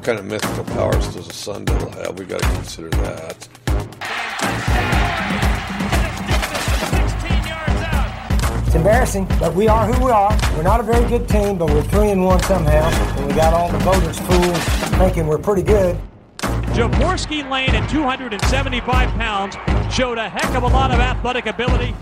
What kind of mythical powers does a sun devil have? We got to consider that. 16 yards out. It's embarrassing, but we are who we are. We're not a very good team, but we're three and one somehow. And we got all the voters fooled thinking we're pretty good. Jaworski Lane at 275 pounds showed a heck of a lot of athletic ability.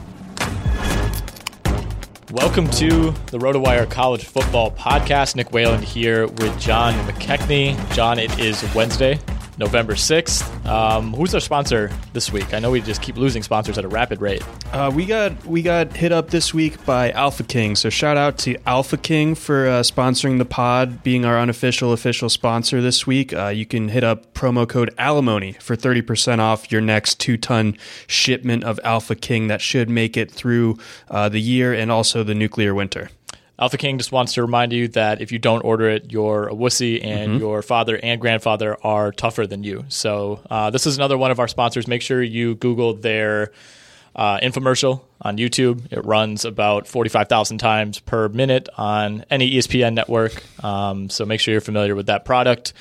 Welcome to the RotoWire College Football Podcast. Nick Whalen here with John McKechnie. John, it is Wednesday, November 6th. Um, who's our sponsor this week? I know we just keep losing sponsors at a rapid rate. Uh, we got we got hit up this week by Alpha King, so shout out to Alpha King for uh, sponsoring the pod, being our unofficial official sponsor this week. Uh, you can hit up promo code Alimony for thirty percent off your next two ton shipment of Alpha King that should make it through uh, the year and also the nuclear winter. Alpha King just wants to remind you that if you don't order it, you're a wussy and your father and grandfather are tougher than you. So, uh, this is another one of our sponsors. Make sure you Google their uh, infomercial on YouTube. It runs about 45,000 times per minute on any ESPN network. Um, so, make sure you're familiar with that product.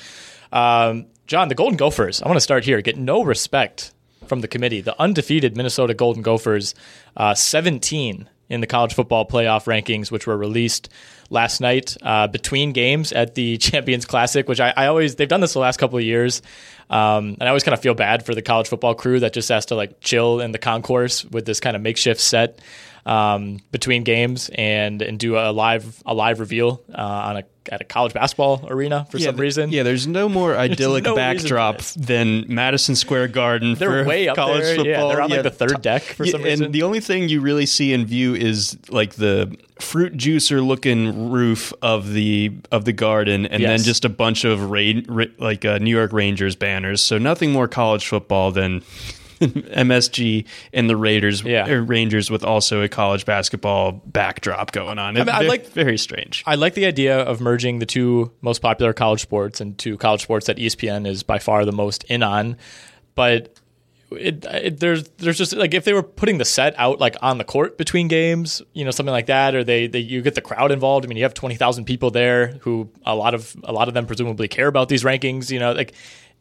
Um, John, the Golden Gophers, I want to start here, get no respect from the committee. The undefeated Minnesota Golden Gophers, uh, 17 in the college football playoff rankings, which were released last night uh, between games at the Champions Classic, which I, I always, they've done this the last couple of years. Um, and I always kind of feel bad for the college football crew that just has to like chill in the concourse with this kind of makeshift set um, between games and and do a live a live reveal uh, on a at a college basketball arena for some th- reason. yeah, there's no more idyllic no backdrop than Madison Square Garden They're for way up college there. Yeah, football. they're on, like, the third deck for some reason. And the only thing you really see in view is like the fruit juicer looking roof of the of the garden, and Yes. then just a bunch of ra- ra- like uh, New York Rangers banners. So nothing more college football than. MSG and the Raiders, Yeah. er, Rangers with also a college basketball backdrop going on. mean, I Ve- like- very strange. I like the idea of merging the two most popular college sports and two college sports that ESPN is by far the most in on. But it, it, there's there's just like if they were putting the set out like on the court between games, you know, something like that, or they, they you get the crowd involved. I mean, you have twenty thousand people there who a lot of a lot of them presumably care about these rankings. You know, like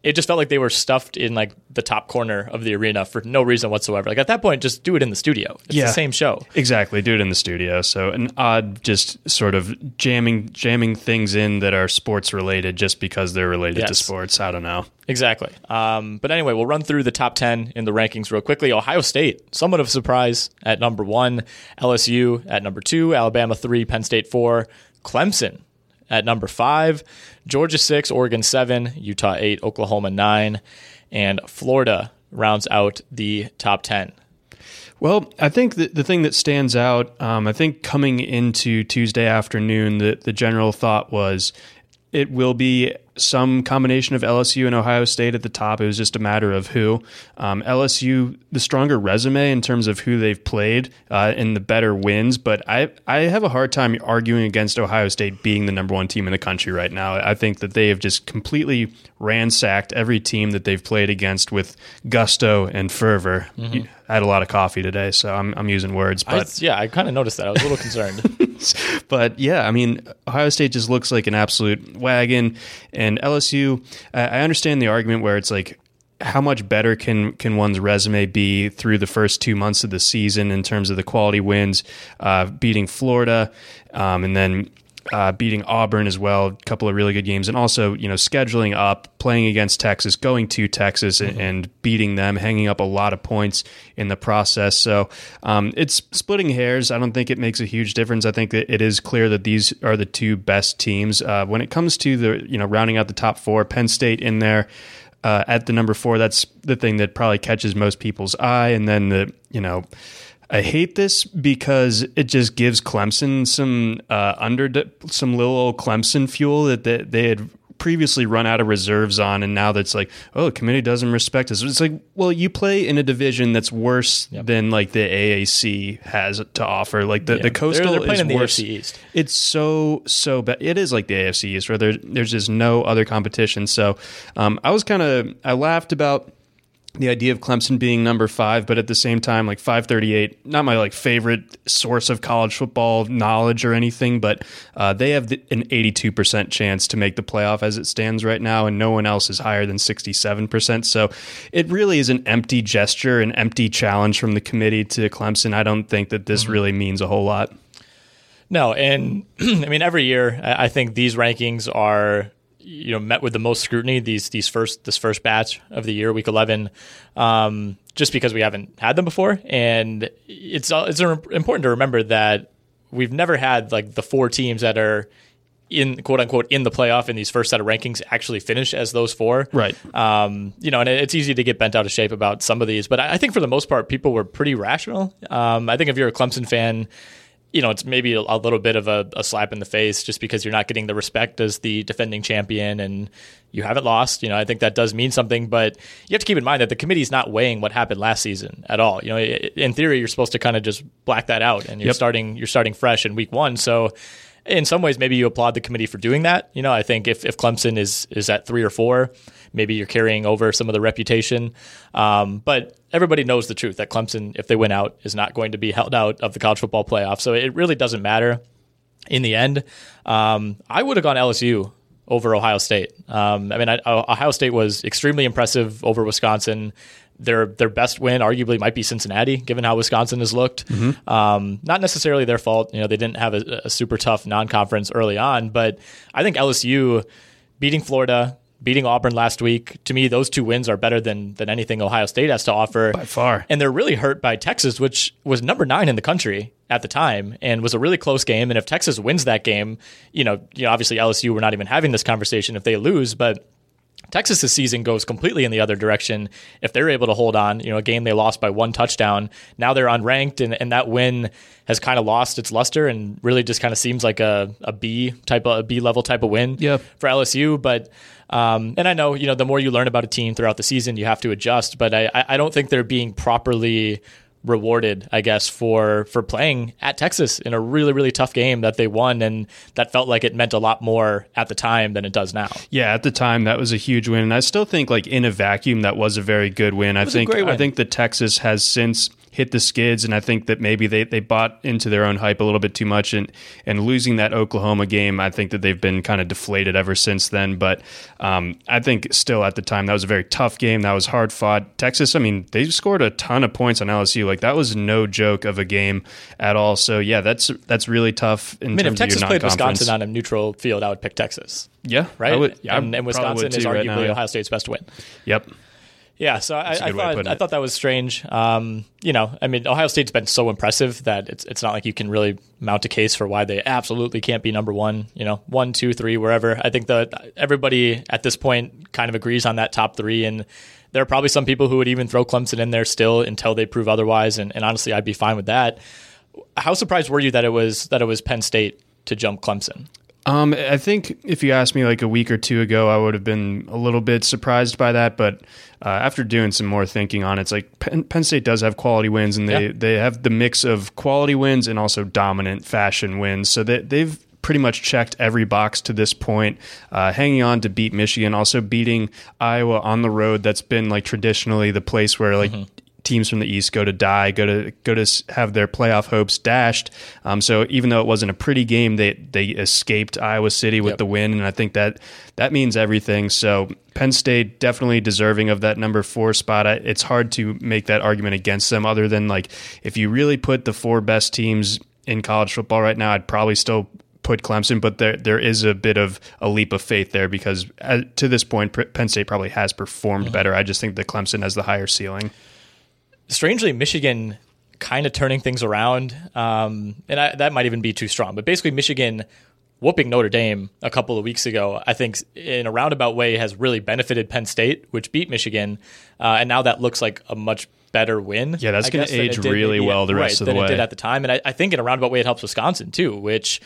it just felt like they were stuffed in like the top corner of the arena for no reason whatsoever. Like at that point, just do it in the studio. It's Yeah. the same show. Exactly, do it in the studio. So an odd, just sort of jamming jamming things in that are sports related, just because they're related to sports. I don't know. Exactly. Um, but anyway, we'll run through the top 10 in the rankings real quickly. Ohio State, somewhat of a surprise at number one. LSU at number two. Alabama three. Penn State four. Clemson at number five. Georgia six. Oregon seven. Utah eight. Oklahoma nine. And Florida rounds out the top 10. Well, I think that the thing that stands out, um, I think coming into Tuesday afternoon, the, the general thought was it will be some combination of LSU and Ohio State at the top. It was just a matter of who. Um, LSU, the stronger resume in terms of who they've played uh, and the better wins, but I, I have a hard time arguing against Ohio State being the number one team in the country right now. I think that they have just completely ransacked every team that they've played against with gusto and fervor. I had a lot of coffee today, so I'm, I'm using words, I- but yeah, I kind of noticed that. I was a little concerned. but yeah, I mean, Ohio State just looks like an absolute wagon, and LSU. I understand the argument where it's like, how much better can can one's resume be through the first two months of the season in terms of the quality wins, uh, beating Florida, um, and then. Uh, beating Auburn as well, a couple of really good games, and also you know scheduling up, playing against Texas, going to Texas, and, and beating them, hanging up a lot of points in the process. So um, it's splitting hairs. I don't think it makes a huge difference. I think that it is clear that these are the two best teams. Uh, when it comes to the you know rounding out the top four, Penn State in there uh, at the number four. That's the thing that probably catches most people's eye, and then the you know. I hate this because it just gives Clemson some uh, under some little old Clemson fuel that they, they had previously run out of reserves on, and now that's like, oh, the committee doesn't respect us. It's like, well, you play in a division that's worse than like the AAC has to offer. Like the, the They're- coastal they're is in the worse. East. It's so so bad. It is like the AFC East, where there, there's just no other competition. So um, I was kind of I laughed about the idea of Clemson being number five, but at the same time, like 538, not my like favorite source of college football knowledge or anything, but uh, they have the, an 82% chance to make the playoff as it stands right now, and no one else is higher than 67%. So it really is an empty gesture, an empty challenge from the committee to Clemson. I don't think that this really means a whole lot. No, and I mean every year I I think these rankings are you know met with the most scrutiny these these first this first batch of the year week 11 um, just because we haven't had them before and it's it's important to remember that we've never had like the four teams that are in quote unquote in the playoff in these first set of rankings actually finish as those four Right. um, you know, and it's easy to get bent out of shape about some of these, but I I think for the most part, people were pretty rational. Um, I think if you're a Clemson fan, you know, it's maybe a, a little bit of a, a slap in the face just because you're not getting the respect as the defending champion and you haven't lost. You know, I think that does mean something, but you have to keep in mind that the committee's not weighing what happened last season at all. You know, in theory, you're supposed to kind of just black that out and you're Yep. starting you're starting fresh in week one. So in some ways, maybe you applaud the committee for doing that. You know, I think if, if Clemson is is at three or four, maybe you're carrying over some of the reputation. Um, but everybody knows the truth that Clemson, if they win out, is not going to be held out of the college football playoff. So it really doesn't matter in the end. Um, I would have gone LSU over Ohio State. Um, I mean, I, Ohio State was extremely impressive over Wisconsin. Their their best win arguably might be Cincinnati, given how Wisconsin has looked. Um, not necessarily their fault. You know, they didn't have a, a super tough non conference early on, but I think LSU beating Florida. Beating Auburn last week, to me, those two wins are better than than anything Ohio State has to offer By far. and they're really hurt by Texas, which was number nine in the country at the time and was a really close game. And if Texas wins that game, you know, you know, obviously LSU, we're not even having this conversation if they lose, but Texas's season goes completely in the other direction if they're able to hold on. You know, a game they lost by one touchdown. Now they're unranked, and, and that win has kind of lost its luster and really just kind of seems like a, a B type of a B level type of win Yep. for LSU. But um, and I know you know the more you learn about a team throughout the season, you have to adjust. But I I don't think they're being properly rewarded, I guess, for for playing at Texas in a really really tough game that they won, and that felt like it meant a lot more at the time than it does now. Yeah, at the time that was a huge win, and I still think like in a vacuum that was a very good win. I think win. I think the Texas has since hit the skids, and I think that maybe they, they bought into their own hype a little bit too much, and and losing that Oklahoma game, I think that they've been kind of deflated ever since then. But um, I think still at the time that was a very tough game. That was hard fought. Texas, I mean, they scored a ton of points on LSU. Like that was no joke of a game at all. So yeah, that's that's really tough. In I mean, if Texas played. Wisconsin on a neutral field, I would pick Texas. yeah, Right, I would, I and, and Wisconsin is arguably right now, yeah. Ohio State's best win. Yep. Yeah, so I, I good way of thought I thought that was strange. Um, you know, I mean, Ohio State's been so impressive that it's it's not like you can really mount a case for why they absolutely can't be number one. You know, one, two, three, wherever. I think that everybody at this point kind of agrees on that top three, and there are probably some people who would even throw Clemson in there still until they prove otherwise. And, and honestly, I'd be fine with that. How surprised were you that it was that it was Penn State to jump Clemson? Um, I think if you asked me like a week or two ago, I would have been a little bit surprised by that. But uh, after doing some more thinking on it, it's like Penn, Penn State does have quality wins, and they Yeah. they have the mix of quality wins and also dominant fashion wins. So they, they've pretty much checked every box to this point, uh, hanging on to beat Michigan, also beating Iowa on the road. That's been like traditionally the place where like teams from the East go to die, go to go to have their playoff hopes dashed. Um, so even though it wasn't a pretty game, they they escaped Iowa City with Yep. the win, and I think that that means everything. So Penn State definitely deserving of that number four spot. I, it's hard to make that argument against them, other than like if you really put the four best teams in college football right now, I'd probably still put Clemson, but there there is a bit of a leap of faith there because uh, to this point, Penn State probably has performed Mm-hmm. better. I just think that Clemson has the higher ceiling. Strangely, Michigan kind of turning things around, um, and I, that might even be too strong. But basically, Michigan whooping Notre Dame a couple of weeks ago, I think in a roundabout way has really benefited Penn State, which beat Michigan, uh, and now that looks like a much better win. Yeah, that's gonna age did really well the rest right, of the than way. It did at the time, and I, I think in a roundabout way it helps Wisconsin too, which.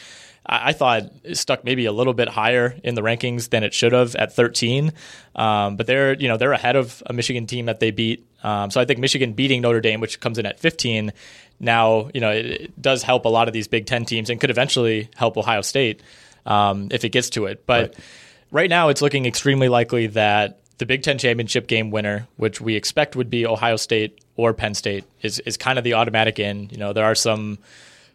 I I thought it stuck maybe a little bit higher in the rankings than it should have at 13, um, but they're you know they're ahead of a Michigan team that they beat. Um, so I think Michigan beating Notre Dame, which comes in at 15, now you know it, it does help a lot of these Big Ten teams and could eventually help Ohio State um, if it gets to it. But right now, it's looking extremely likely that the Big Ten championship game winner, which we expect would be Ohio State or Penn State, is is kind of the automatic in. You know, there are some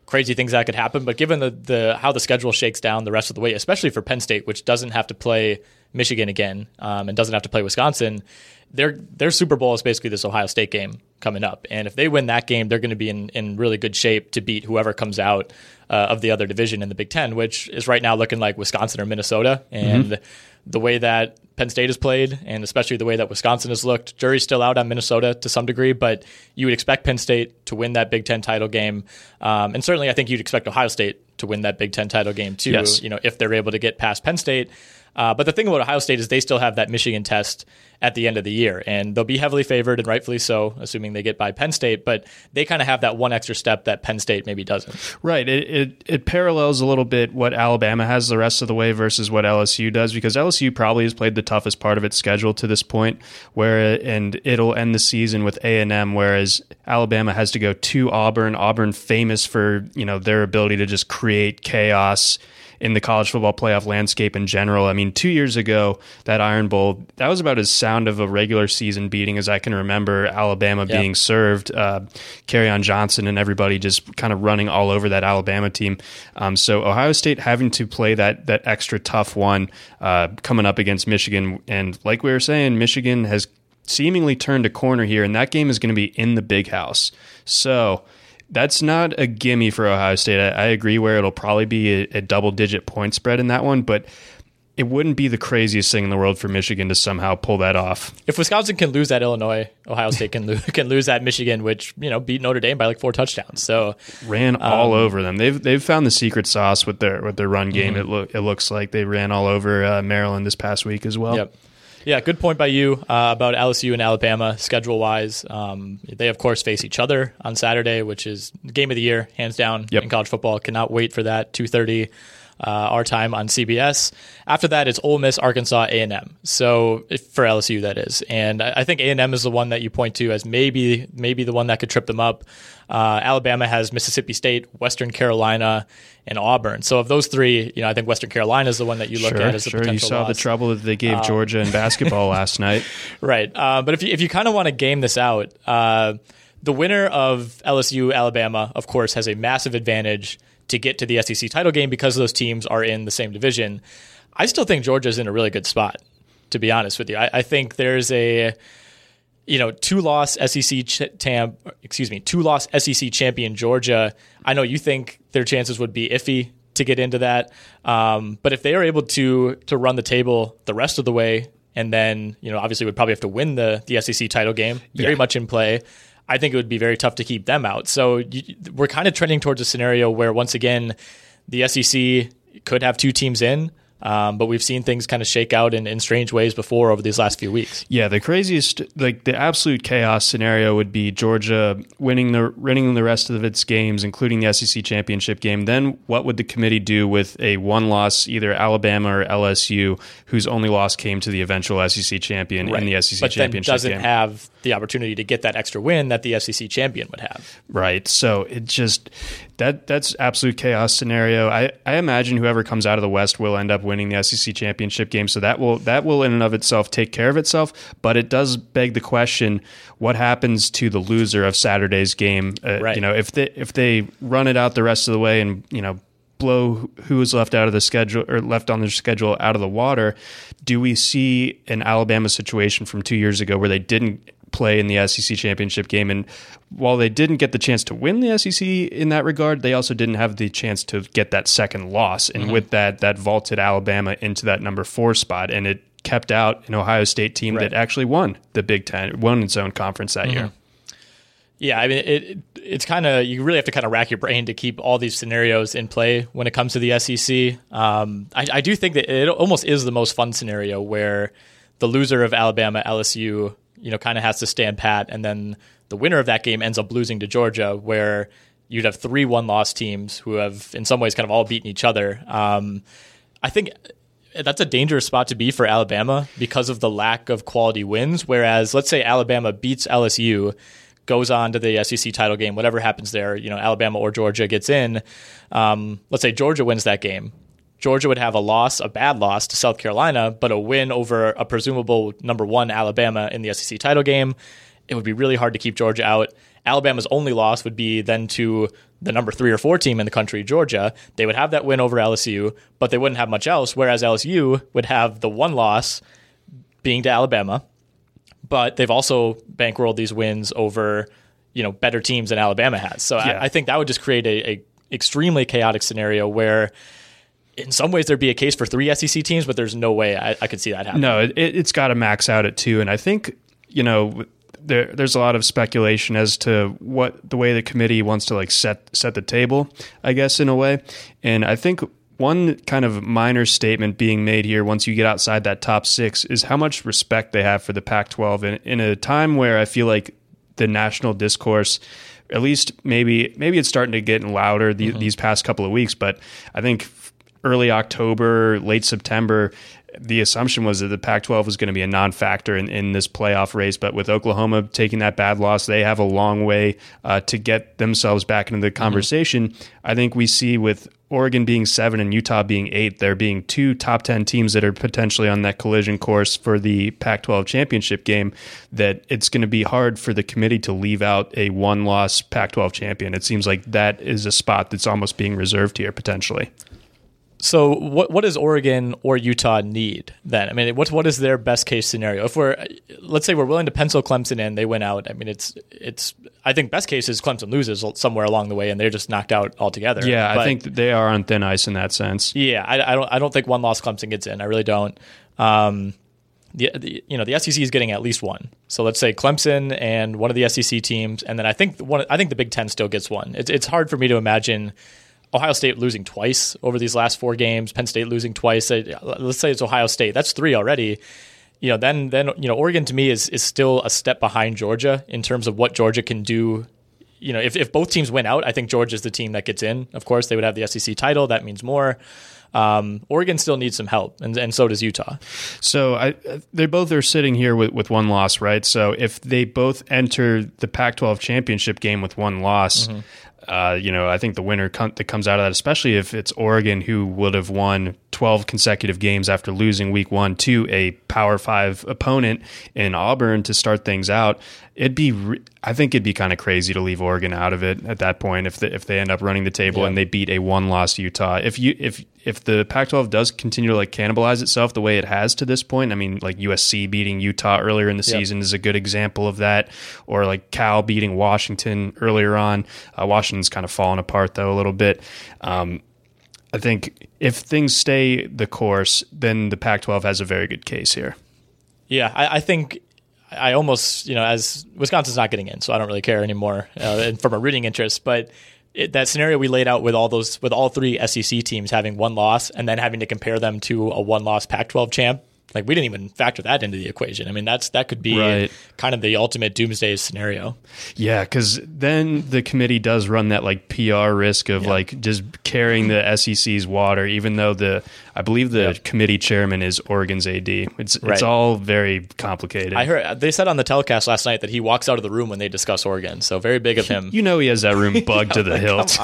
crazy things that could happen, but given the, the how the schedule shakes down the rest of the way, especially for Penn State, which doesn't have to play Michigan again um, and doesn't have to play Wisconsin, their their Super Bowl is basically this Ohio State game coming up, and if they win that game, they're going to be in, in really good shape to beat whoever comes out uh, of the other division in the Big Ten, which is right now looking like Wisconsin or Minnesota, and the way that Penn State has played, and especially the way that Wisconsin has looked. Jury's still out on Minnesota to some degree, but you would expect Penn State to win that Big Ten title game, um, and certainly I think you'd expect Ohio State to win that Big Ten title game too. Yes. You know, if they're able to get past Penn State. Uh, but the thing about Ohio State is they still have that Michigan test at the end of the year, and they'll be heavily favored, and rightfully so, assuming they get by Penn State. But they kind of have that one extra step that Penn State maybe doesn't. Right. It, it it parallels a little bit what Alabama has the rest of the way versus what LSU does because LSU probably has played the toughest part of its schedule to this point, where and it'll end the season with A and M, whereas Alabama has to go to Auburn. Auburn famous for you know their ability to just create chaos in the college football playoff landscape in general. I mean, two years ago, that Iron Bowl, that was about as sound of a regular season beating as I can remember Alabama Yeah. being served. Uh, on Johnson and everybody just kind of running all over that Alabama team. Um, so Ohio State having to play that that extra tough one uh, coming up against Michigan, and like we were saying, Michigan has seemingly turned a corner here, and that game is going to be in the big house. So that's not a gimme for Ohio State. I, I agree where it'll probably be a, a double digit point spread in that one, but it wouldn't be the craziest thing in the world for Michigan to somehow pull that off. If Wisconsin can lose at Illinois, Ohio State can lose can lose at Michigan, which you know beat Notre Dame by like four touchdowns. So ran all over them. They've they've found the secret sauce with their with their run game. It look it looks like they ran all over uh, Maryland this past week as well. Yep. Yeah, good point by you uh, about LSU and Alabama schedule wise. Um, they of course face each other on Saturday, which is game of the year, hands down Yep. in college football. Cannot wait for that. Two thirty uh, our time on CBS. After that, it's Ole Miss, Arkansas, A and M. So for LSU, that is, and I, think A and M is the one that you point to as maybe maybe the one that could trip them up. Uh, Alabama has Mississippi State, Western Carolina, and Auburn. So of those three, you know, I think Western Carolina is the one that you look sure, at as a sure. potential. You saw loss. the trouble that they gave um, Georgia in basketball last night, right? Uh, but if you, if you kind of want to game this out, uh, the winner of LSU Alabama, of course, has a massive advantage to get to the SEC title game because those teams are in the same division. I still think Georgia's in a really good spot, to be honest with you. I, I think there's a you know, two loss SEC ch- tam, excuse me, two loss SEC champion Georgia. I know you think their chances would be iffy to get into that, um, but if they are able to to run the table the rest of the way, and then you know, obviously would probably have to win the the SEC title game, very yeah. much in play. I think it would be very tough to keep them out. So you, we're kind of trending towards a scenario where once again, the SEC could have two teams in. Um, but we've seen things kind of shake out in, in strange ways before over these last few weeks. Yeah, the craziest, like the absolute chaos scenario would be Georgia winning the winning the rest of its games, including the SEC championship game. Then what would the committee do with a one loss, either Alabama or LSU, whose only loss came to the eventual SEC champion right. in the SEC but championship then doesn't game? have the opportunity to get that extra win that the SEC champion would have. Right. So it just that that's absolute chaos scenario. I, I imagine whoever comes out of the West will end up winning the SEC championship game. So that will that will in and of itself take care of itself. But it does beg the question: what happens to the loser of Saturday's game? Uh, right. You know, if they if they run it out the rest of the way and you know blow who is left out of the schedule or left on their schedule out of the water, do we see an Alabama situation from two years ago where they didn't play in the SEC championship game. And while they didn't get the chance to win the SEC in that regard, they also didn't have the chance to get that second loss. And mm-hmm. with that, that vaulted Alabama into that number four spot. And it kept out an Ohio State team right. that actually won the Big Ten, won its own conference that mm-hmm. year. Yeah, I mean, it, it's kind of you really have to kind of rack your brain to keep all these scenarios in play when it comes to the SEC. Um, I, I do think that it almost is the most fun scenario where the loser of Alabama LSU you know, kind of has to stand pat, and then the winner of that game ends up losing to Georgia, where you'd have three one-loss teams who have, in some ways, kind of all beaten each other. Um, I think that's a dangerous spot to be for Alabama because of the lack of quality wins. Whereas, let's say Alabama beats LSU, goes on to the SEC title game, whatever happens there, you know, Alabama or Georgia gets in. Um, let's say Georgia wins that game. Georgia would have a loss, a bad loss to South Carolina, but a win over a presumable number one Alabama in the SEC title game. It would be really hard to keep Georgia out. Alabama's only loss would be then to the number three or four team in the country, Georgia. They would have that win over LSU, but they wouldn't have much else. Whereas LSU would have the one loss being to Alabama, but they've also bankrolled these wins over you know better teams than Alabama has. So yeah. I, I, think that would just create a, a extremely chaotic scenario where in some ways there'd be a case for three SEC teams, but there's no way I, I could see that happening. No, it, has got to max out at two, and I think you know there, there's a lot of speculation as to what the way the committee wants to like set set the table, I guess in a way, and I think. One kind of minor statement being made here once you get outside that top six is how much respect they have for the Pac 12. And in a time where I feel like the national discourse at least maybe maybe it's starting to get louder the, mm-hmm. these past couple of weeks. But I think early October, late September, the assumption was that the Pac 12 was going to be a non factor in, in this playoff race. But with Oklahoma taking that bad loss, they have a long way uh, to get themselves back into the mm-hmm. conversation. Mm-hmm. I think we see with Oregon being seven and Utah being eight, there being two top 10 teams that are potentially on that collision course for the Pac 12 championship game, that it's going to be hard for the committee to leave out a one loss Pac 12 champion. It seems like that is a spot that's almost being reserved here potentially. So what what does Oregon or Utah need then? I mean, what what is their best case scenario? If we're let's say we're willing to pencil Clemson in, they win out. I mean, it's it's I think best case is Clemson loses somewhere along the way and they're just knocked out altogether. Yeah, but, I think they are on thin ice in that sense. Yeah, I, I, don't I don't think one loss Clemson gets in. I really don't. Um, the, the, you know the SEC is getting at least one. So let's say Clemson and one of the SEC teams, and then I think one I think the Big Ten still gets one. It's it's hard for me to imagine Ohio State losing twice over these last four games, Penn State losing twice. Let's say it's Ohio State. That's three already. You know, then then you know Oregon to me is is still a step behind Georgia in terms of what Georgia can do. You know, if if both teams win out, I think Georgia's the team that gets in. Of course, they would have the SEC title. That means more. Um, Oregon still needs some help, and, and so does Utah. So I, they both are sitting here with, with one loss, right? So if they both enter the Pac-12 championship game with one loss, Mm-hmm. Uh, you know, I think the winner com- that comes out of that, especially if it's Oregon who would have won 12 consecutive games after losing week one to a Power Five opponent in Auburn to start things out, it'd be, re- I think it'd be kind of crazy to leave Oregon out of it at that point if the, if they end up running the table Yeah. and they beat a one loss Utah. If you if if the Pac-12 does continue to like cannibalize itself the way it has to this point, I mean, like USC beating Utah earlier in the Yep. season is a good example of that, or like Cal beating Washington earlier on. Uh, Washington's kind of fallen apart though a little bit. Um, I think if things stay the course, then the Pac-12 has a very good case here. Yeah, I, I think I almost, you know, as Wisconsin's not getting in, so I don't really care anymore uh, and from a rooting interest. But it, that scenario we laid out with all those, with all three SEC teams having one loss and then having to compare them to a one-loss Pac-12 champ, like we didn't even factor that into the equation. I mean, that's that could be Right. kind of the ultimate doomsday scenario. Yeah, because then the committee does run that like PR risk of like just carrying the SEC's water, even though the I believe the committee chairman is Oregon's AD. It's Right. it's all very complicated. I heard they said on the telecast last night that he walks out of the room when they discuss Oregon. So very big of him. you know he has that room bugged to the hilt.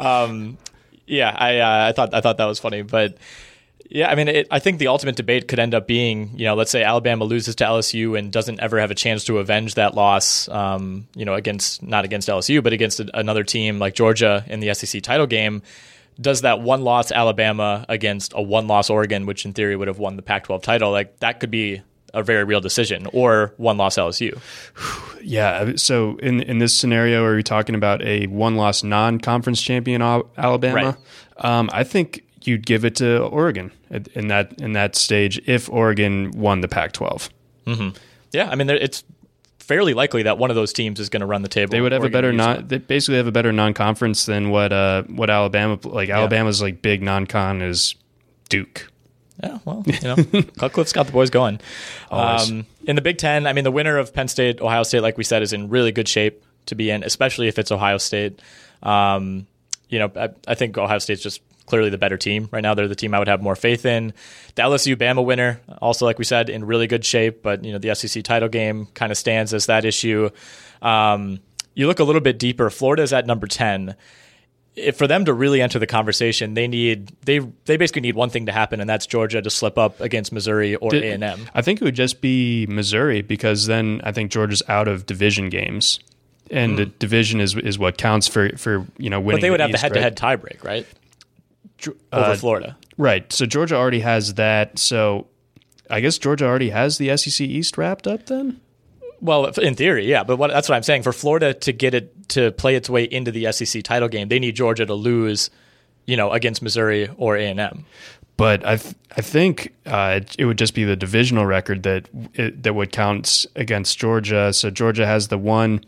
Um, yeah, I uh, I thought I thought that was funny, but yeah, I mean, it, I think the ultimate debate could end up being, you know, let's say Alabama loses to LSU and doesn't ever have a chance to avenge that loss, um, you know, against not against LSU, but against a, another team like Georgia in the SEC title game. Does that one loss Alabama against a one loss Oregon, which in theory would have won the Pac-12 title, like that could be a very real decision, or one loss LSU. Yeah. So in in this scenario, are you talking about a one loss non conference champion Al- Alabama? Um, I think you'd give it to Oregon in that in that stage if Oregon won the Pac-12. Yeah, I mean, it's fairly likely that one of those teams is going to run the table. They would have a Oregon or better non. They basically have a better non-conference than what uh what Alabama like. Alabama's like big non-con is Duke. Yeah, well, you know, Cutcliffe's got the boys going. Um, in the Big Ten, I mean, the winner of Penn State, Ohio State, like we said, is in really good shape to be in, especially if it's Ohio State. Um, you know, I, I think Ohio State's just clearly the better team right now. They're the team I would have more faith in. The LSU Bama winner, also like we said, in really good shape, but you know, the SEC title game kind of stands as that issue. Um, you look a little bit deeper. Florida is at number ten if for them to really enter the conversation, they need they they basically need one thing to happen, and that's Georgia to slip up against Missouri or A and M. I think it would just be Missouri because then I think Georgia's out of division games, and the division is is what counts for for you know winning. But they would the have the head to head tiebreak, right? Over Uh, Florida. Right. So Georgia already has that. So I guess Georgia already has the SEC East wrapped up then. Well, in theory, yeah. But what, that's what I'm saying. For Florida to get it to play its way into the SEC title game, they need Georgia to lose, you know, against Missouri or A and M. But I th- I think uh, it, it would just be the divisional record that it, that would count against Georgia. So Georgia has the one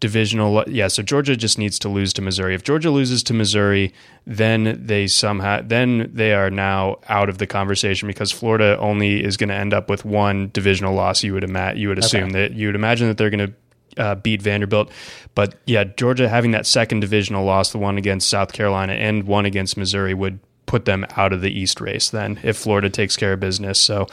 divisional. Yeah. So Georgia just needs to lose to Missouri. If Georgia loses to Missouri, then they somehow then they are now out of the conversation because Florida only is going to end up with one divisional loss. You would ima- you would assume that you would imagine that they're going to. Uh, beat Vanderbilt, but yeah, Georgia having that second divisional loss, the one against South Carolina and one against Missouri, would put them out of the East race then if Florida takes care of business. So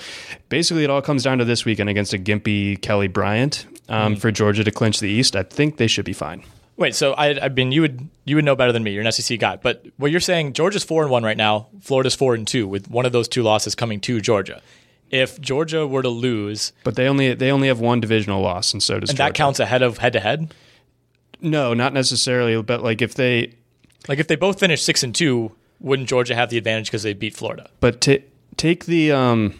basically, it all comes down to this weekend against a gimpy Kelly Bryant um, for Georgia to clinch the East. I think they should be fine. Wait, so I, I mean, you would you would know better than me. You're an SEC guy, but what you're saying, Georgia's four and one right now. Florida's four and two, with one of those two losses coming to Georgia. If Georgia were to lose, But they only they only have one divisional loss, and so does and Georgia. that counts ahead of head to head, No, not necessarily. But like if they like if they both finish six and two, wouldn't Georgia have the advantage because they beat Florida? but ta take the um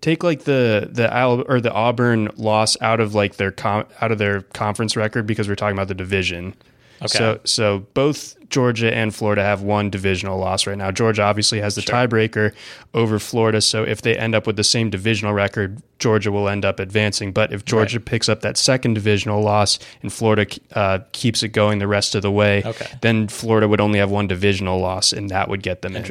take like the the Al- or the Auburn loss out of like their com- out of their conference record because we're talking about the division. Okay. So so both Georgia and Florida have one divisional loss right now. Georgia obviously has the tiebreaker over Florida, so if they end up with the same divisional record, Georgia will end up advancing. But if Georgia picks up that second divisional loss and Florida uh, keeps it going the rest of the way, Okay. then Florida would only have one divisional loss, and that would get them in.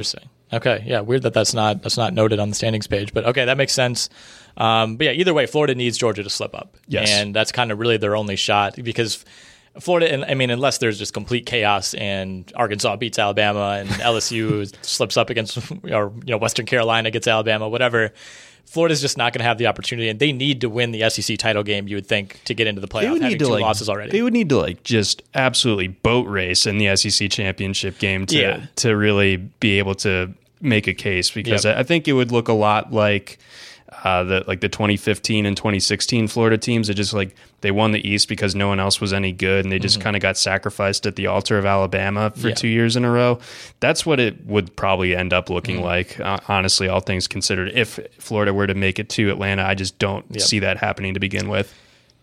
Okay, yeah, weird that that's not that's not noted on the standings page, but okay, that makes sense. Um, but yeah, either way, Florida needs Georgia to slip up, Yes. and that's kind of really their only shot because Florida, and I mean, unless there's just complete chaos and Arkansas beats Alabama and LSU slips up against, or you know, Western Carolina gets Alabama, whatever. Florida's just not going to have the opportunity, and they need to win the SEC title game. You would think to get into the playoff. They would need to two like, losses already. They would need to like just absolutely boat race in the SEC championship game to yeah. to really be able to make a case because yep. I think it would look a lot like uh, the like the 2015 and 2016 Florida teams. It just like they won the East because no one else was any good, and they just mm-hmm. kind of got sacrificed at the altar of Alabama for yeah. two years in a row. That's what it would probably end up looking mm-hmm. like. Uh, honestly, all things considered, if Florida were to make it to Atlanta, I just don't yep. see that happening to begin with.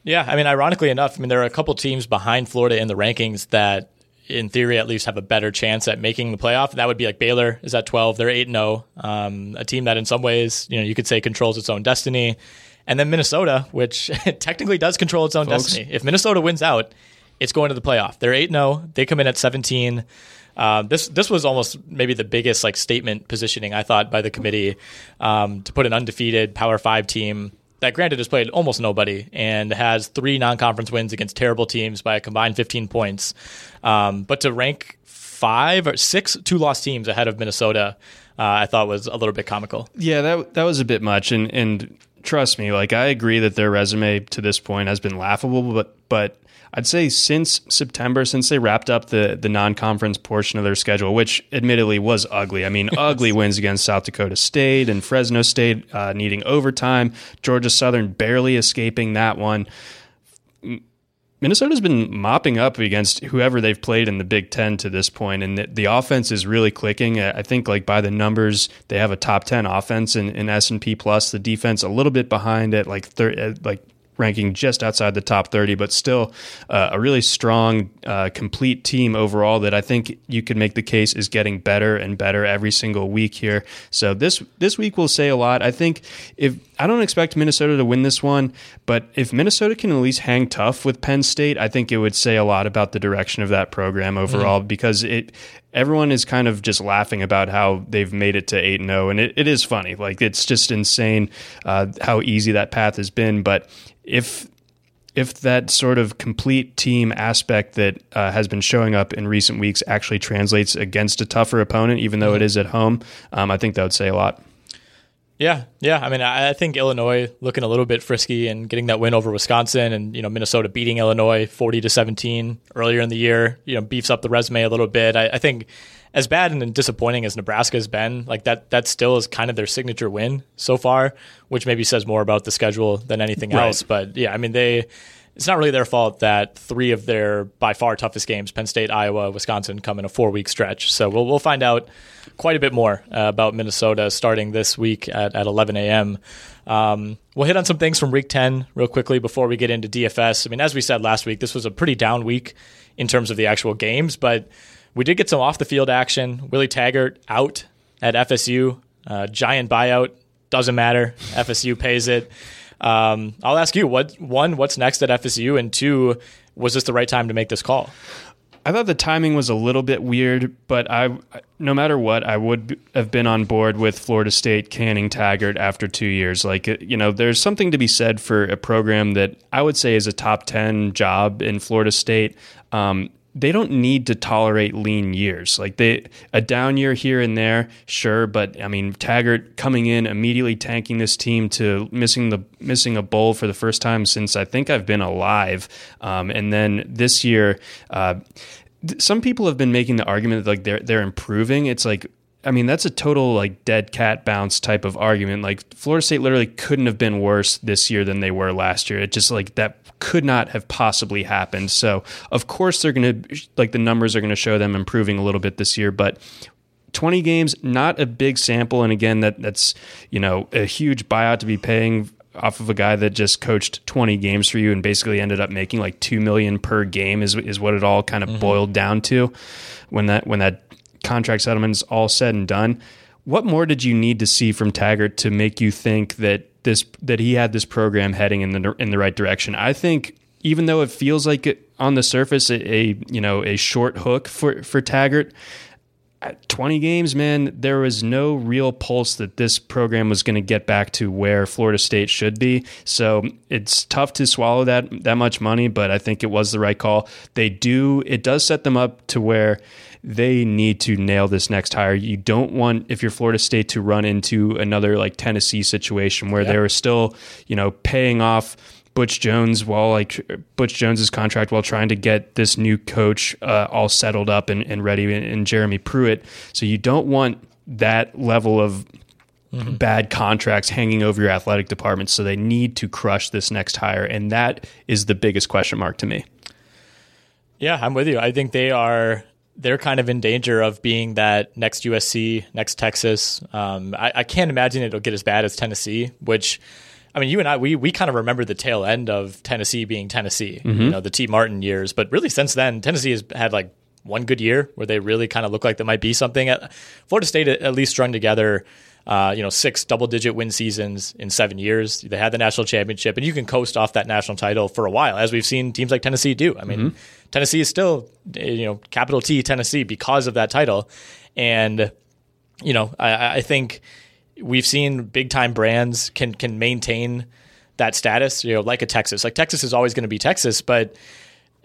Yeah, I mean, ironically enough, I mean there are a couple teams behind Florida in the rankings that in theory, at least have a better chance at making the playoff. That would be like Baylor is at 12. They're 8 0. Um, a team that, in some ways, you know, you could say controls its own destiny. And then Minnesota, which technically does control its own Folks. destiny. If Minnesota wins out, it's going to the playoff. They're 8 0. They come in at 17. Uh, this this was almost maybe the biggest like statement positioning I thought by the committee um, to put an undefeated Power Five team that granted has played almost nobody and has three non-conference wins against terrible teams by a combined 15 points. Um, but to rank five or six two-loss teams ahead of Minnesota, uh, I thought was a little bit comical. Yeah, that that was a bit much, and and trust me, like I agree that their resume to this point has been laughable, but but I'd say since September, since they wrapped up the the non conference portion of their schedule, which admittedly was ugly. I mean, ugly wins against South Dakota State and Fresno State, uh, needing overtime. Georgia Southern barely escaping that one. Minnesota's been mopping up against whoever they've played in the Big Ten to this point, and the, the, offense is really clicking. I think, like by the numbers, they have a top ten offense in, in S and P plus. The defense a little bit behind at like thir- like ranking just outside the top 30, but still uh, a really strong, uh, complete team overall that I think you could make the case is getting better and better every single week here. So this this week will say a lot. I think if I don't expect Minnesota to win this one, but if Minnesota can at least hang tough with Penn State, I think it would say a lot about the direction of that program overall mm-hmm. because it everyone is kind of just laughing about how they've made it to 8 0 and it, it is funny like it's just insane uh, how easy that path has been but if if that sort of complete team aspect that uh, has been showing up in recent weeks actually translates against a tougher opponent, even though it mm-hmm. is at home, um, I think that would say a lot. Yeah, yeah. I mean, I think Illinois looking a little bit frisky and getting that win over Wisconsin, and you know Minnesota beating Illinois forty to seventeen earlier in the year. You know, beefs up the resume a little bit. I, I think as bad and disappointing as Nebraska has been, like that that still is kind of their signature win so far, which maybe says more about the schedule than anything right. else. But yeah, I mean they it's not really their fault that three of their by far toughest games, Penn State, Iowa, Wisconsin, come in a four week stretch. So we'll we'll find out quite a bit more uh, about Minnesota starting this week at, at 11 a.m. Um, we'll hit on some things from week 10 real quickly before we get into DFS. I mean, as we said last week, this was a pretty down week in terms of the actual games, but we did get some off the field action. Willie Taggart out at FSU. Uh, giant buyout. Doesn't matter. FSU pays it. Um, I'll ask you what one, what's next at FSU, and two, was this the right time to make this call? I thought the timing was a little bit weird, but I, no matter what, I would have been on board with Florida State canning Taggart after two years. Like, you know, there's something to be said for a program that I would say is a top 10 job in Florida State. Um, they don't need to tolerate lean years. Like they a down year here and there, sure, but I mean Taggart coming in immediately tanking this team to missing the missing a bowl for the first time since I think I've been alive, um, and then this year. Uh, some people have been making the argument that like they're they're improving. It's like I mean, that's a total like dead cat bounce type of argument. Like Florida State literally couldn't have been worse this year than they were last year. It just like that could not have possibly happened. So, of course, they're going to, like, the numbers are going to show them improving a little bit this year, but 20 games, not a big sample. And again, that that's, you know, a huge buyout to be paying off of a guy that just coached 20 games for you and basically ended up making like 2 million per game is, is what it all kind of mm-hmm. boiled down to when that, when that contract settlement is all said and done. What more did you need to see from Taggart to make you think that this that he had this program heading in the in the right direction. I think even though it feels like on the surface a, a, you know a short hook for for Taggart, 20 games, man, there was no real pulse that this program was going to get back to where Florida State should be. So it's tough to swallow that that much money, but I think it was the right call. They do it does set them up to where they need to nail this next hire. You don't want if you're Florida State to run into another like Tennessee situation where yeah. they were still, you know, paying off Butch Jones while like Butch Jones's contract while trying to get this new coach uh, all settled up and, and ready and Jeremy Pruitt. So you don't want that level of Mm-hmm. bad contracts hanging over your athletic department. So they need to crush this next hire. And that is the biggest question mark to me. Yeah, I'm with you. I think they are they're kind of in danger of being that next USC, next Texas. Um, I, I, can't imagine it'll get as bad as Tennessee, which I mean, you and I, we we kind of remember the tail end of Tennessee being Tennessee, mm-hmm. you know, the Tee Martin years. But really, since then, Tennessee has had like one good year where they really kind of look like they might be something. Florida State at least strung together, uh, you know, six double-digit win seasons in seven years. They had the national championship, and you can coast off that national title for a while, as we've seen teams like Tennessee do. I mean, mm-hmm. Tennessee is still, you know, capital T Tennessee because of that title, and you know, I, I think we've seen big time brands can can maintain that status, you know, like a Texas. Like Texas is always going to be Texas, but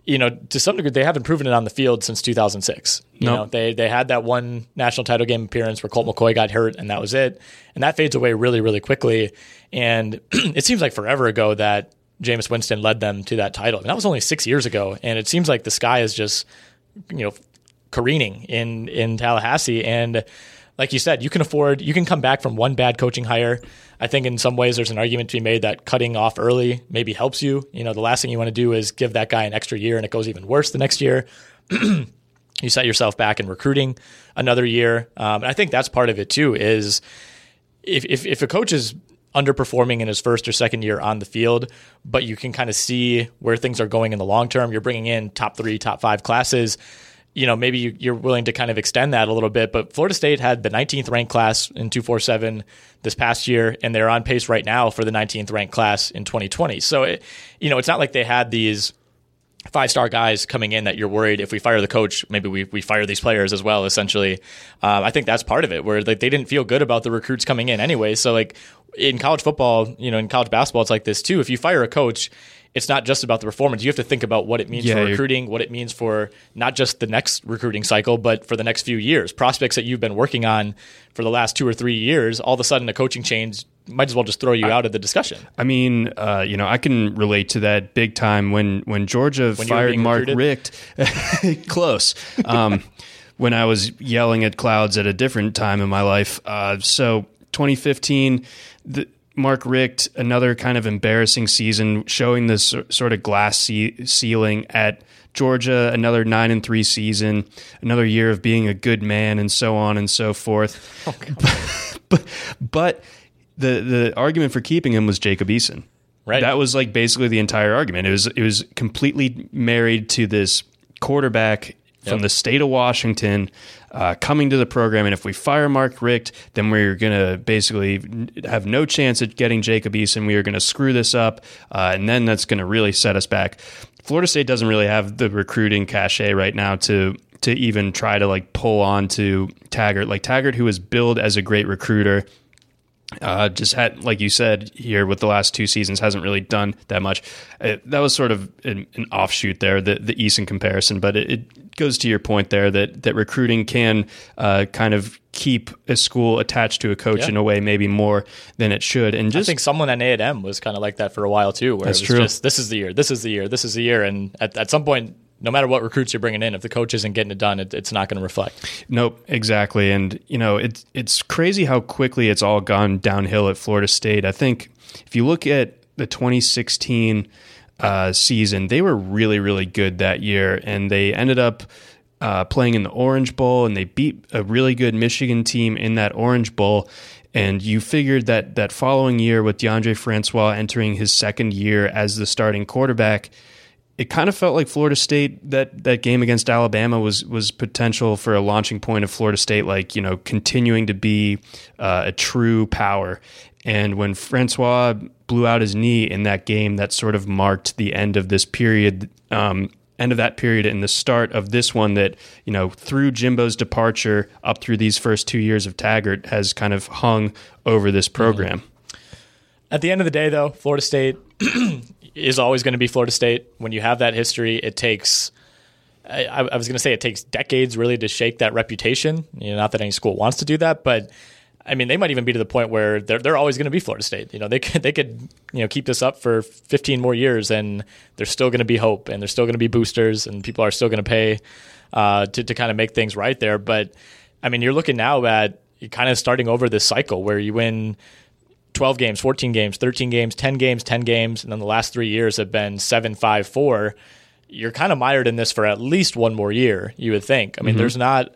you know, to some degree, they haven't proven it on the field since 2006. You nope. know, they they had that one national title game appearance where Colt McCoy got hurt, and that was it. And that fades away really, really quickly. And it seems like forever ago that Jameis Winston led them to that title. And that was only six years ago, and it seems like the sky is just, you know, careening in in Tallahassee. And like you said, you can afford, you can come back from one bad coaching hire. I think in some ways there's an argument to be made that cutting off early maybe helps you. You know, the last thing you want to do is give that guy an extra year and it goes even worse the next year. you set yourself back in recruiting another year. Um, and I think that's part of it too, is if, if, if a coach is underperforming in his first or second year on the field, but you can kind of see where things are going in the long term, you're bringing in top three, top five classes you know, maybe you, are willing to kind of extend that a little bit. But Florida State had the 19th ranked class in 247 this past year, and they're on pace right now for the 19th ranked class in 2020. So, it, you know, it's not like they had these five star guys coming in that you're worried if we fire the coach, maybe we, we fire these players as well, essentially. Um, I think that's part of it, where like they didn't feel good about the recruits coming in anyway. So, like in college football, you know, in college basketball, it's like this too. If you fire a coach, it's not just about the performance. You have to think about what it means yeah, for recruiting, what it means for not just the next recruiting cycle, but for the next few years. Prospects that you've been working on for the last two or three years, all of a sudden a coaching change might as well just throw you I, out of the discussion. I mean, uh, you know, I can relate to that big time when when Georgia when fired Mark recruited? Richt. close. Um, when I was yelling at clouds at a different time in my life. Uh, so 2015. The, Mark Richt, another kind of embarrassing season, showing this sort of glass ceiling at Georgia, another nine and three season, another year of being a good man, and so on and so forth. Oh, but, but the the argument for keeping him was Jacob Eason. Right. That was like basically the entire argument. It was it was completely married to this quarterback yep. from the state of Washington uh, coming to the program. And if we fire Mark Richt, then we're going to basically have no chance at getting Jacob Eason. We are going to screw this up. Uh, and then that's going to really set us back. Florida State doesn't really have the recruiting cachet right now to to even try to like pull on to Taggart. Like Taggart, who was billed as a great recruiter, uh, just had, like you said here with the last two seasons, hasn't really done that much. Uh, that was sort of an, an, offshoot there, the the Eason comparison, but it, it, goes to your point there that that recruiting can uh, kind of keep a school attached to a coach yeah. in a way maybe more than it should. And just I think someone at A and M was kind of like that for a while too, where that's it was true. just this is the year, this is the year, this is the year, and at, at some point. No matter what recruits you're bringing in, if the coach isn't getting it done, it, it's not going to reflect. Nope, exactly. And you know, it's it's crazy how quickly it's all gone downhill at Florida State. I think if you look at the 2016 uh, season. They were really, really good that year, and they ended up uh, playing in the Orange Bowl, and they beat a really good Michigan team in that Orange Bowl. And you figured that that following year, with Deondre Francois entering his second year as the starting quarterback, it kind of felt like Florida State that that game against Alabama was was potential for a launching point of Florida State, like you know continuing to be uh, a true power. And when Francois blew out his knee in that game, that sort of marked the end of this period. Um, end of that period and the start of this one that you know through Jimbo's departure up through these first two years of Taggart has kind of hung over this program. At the end of the day, though, Florida State is always going to be Florida State. When you have that history, it takes. I, I was going to say it takes decades really to shake that reputation. You know, not that any school wants to do that, but I mean, they might even be to the point where they're they're always going to be Florida State. You know, they could they could you know keep this up for 15 more years, and there's still going to be hope, and there's still going to be boosters, and people are still going to pay uh, to to kind of make things right there. But I mean, you're looking now at kind of starting over this cycle where you win 12 games, 14 games, 13 games, 10 games, 10 games, and then the last three years have been 7 5 4. You're kind of mired in this for at least one more year, you would think. I mean, mm-hmm. there's not,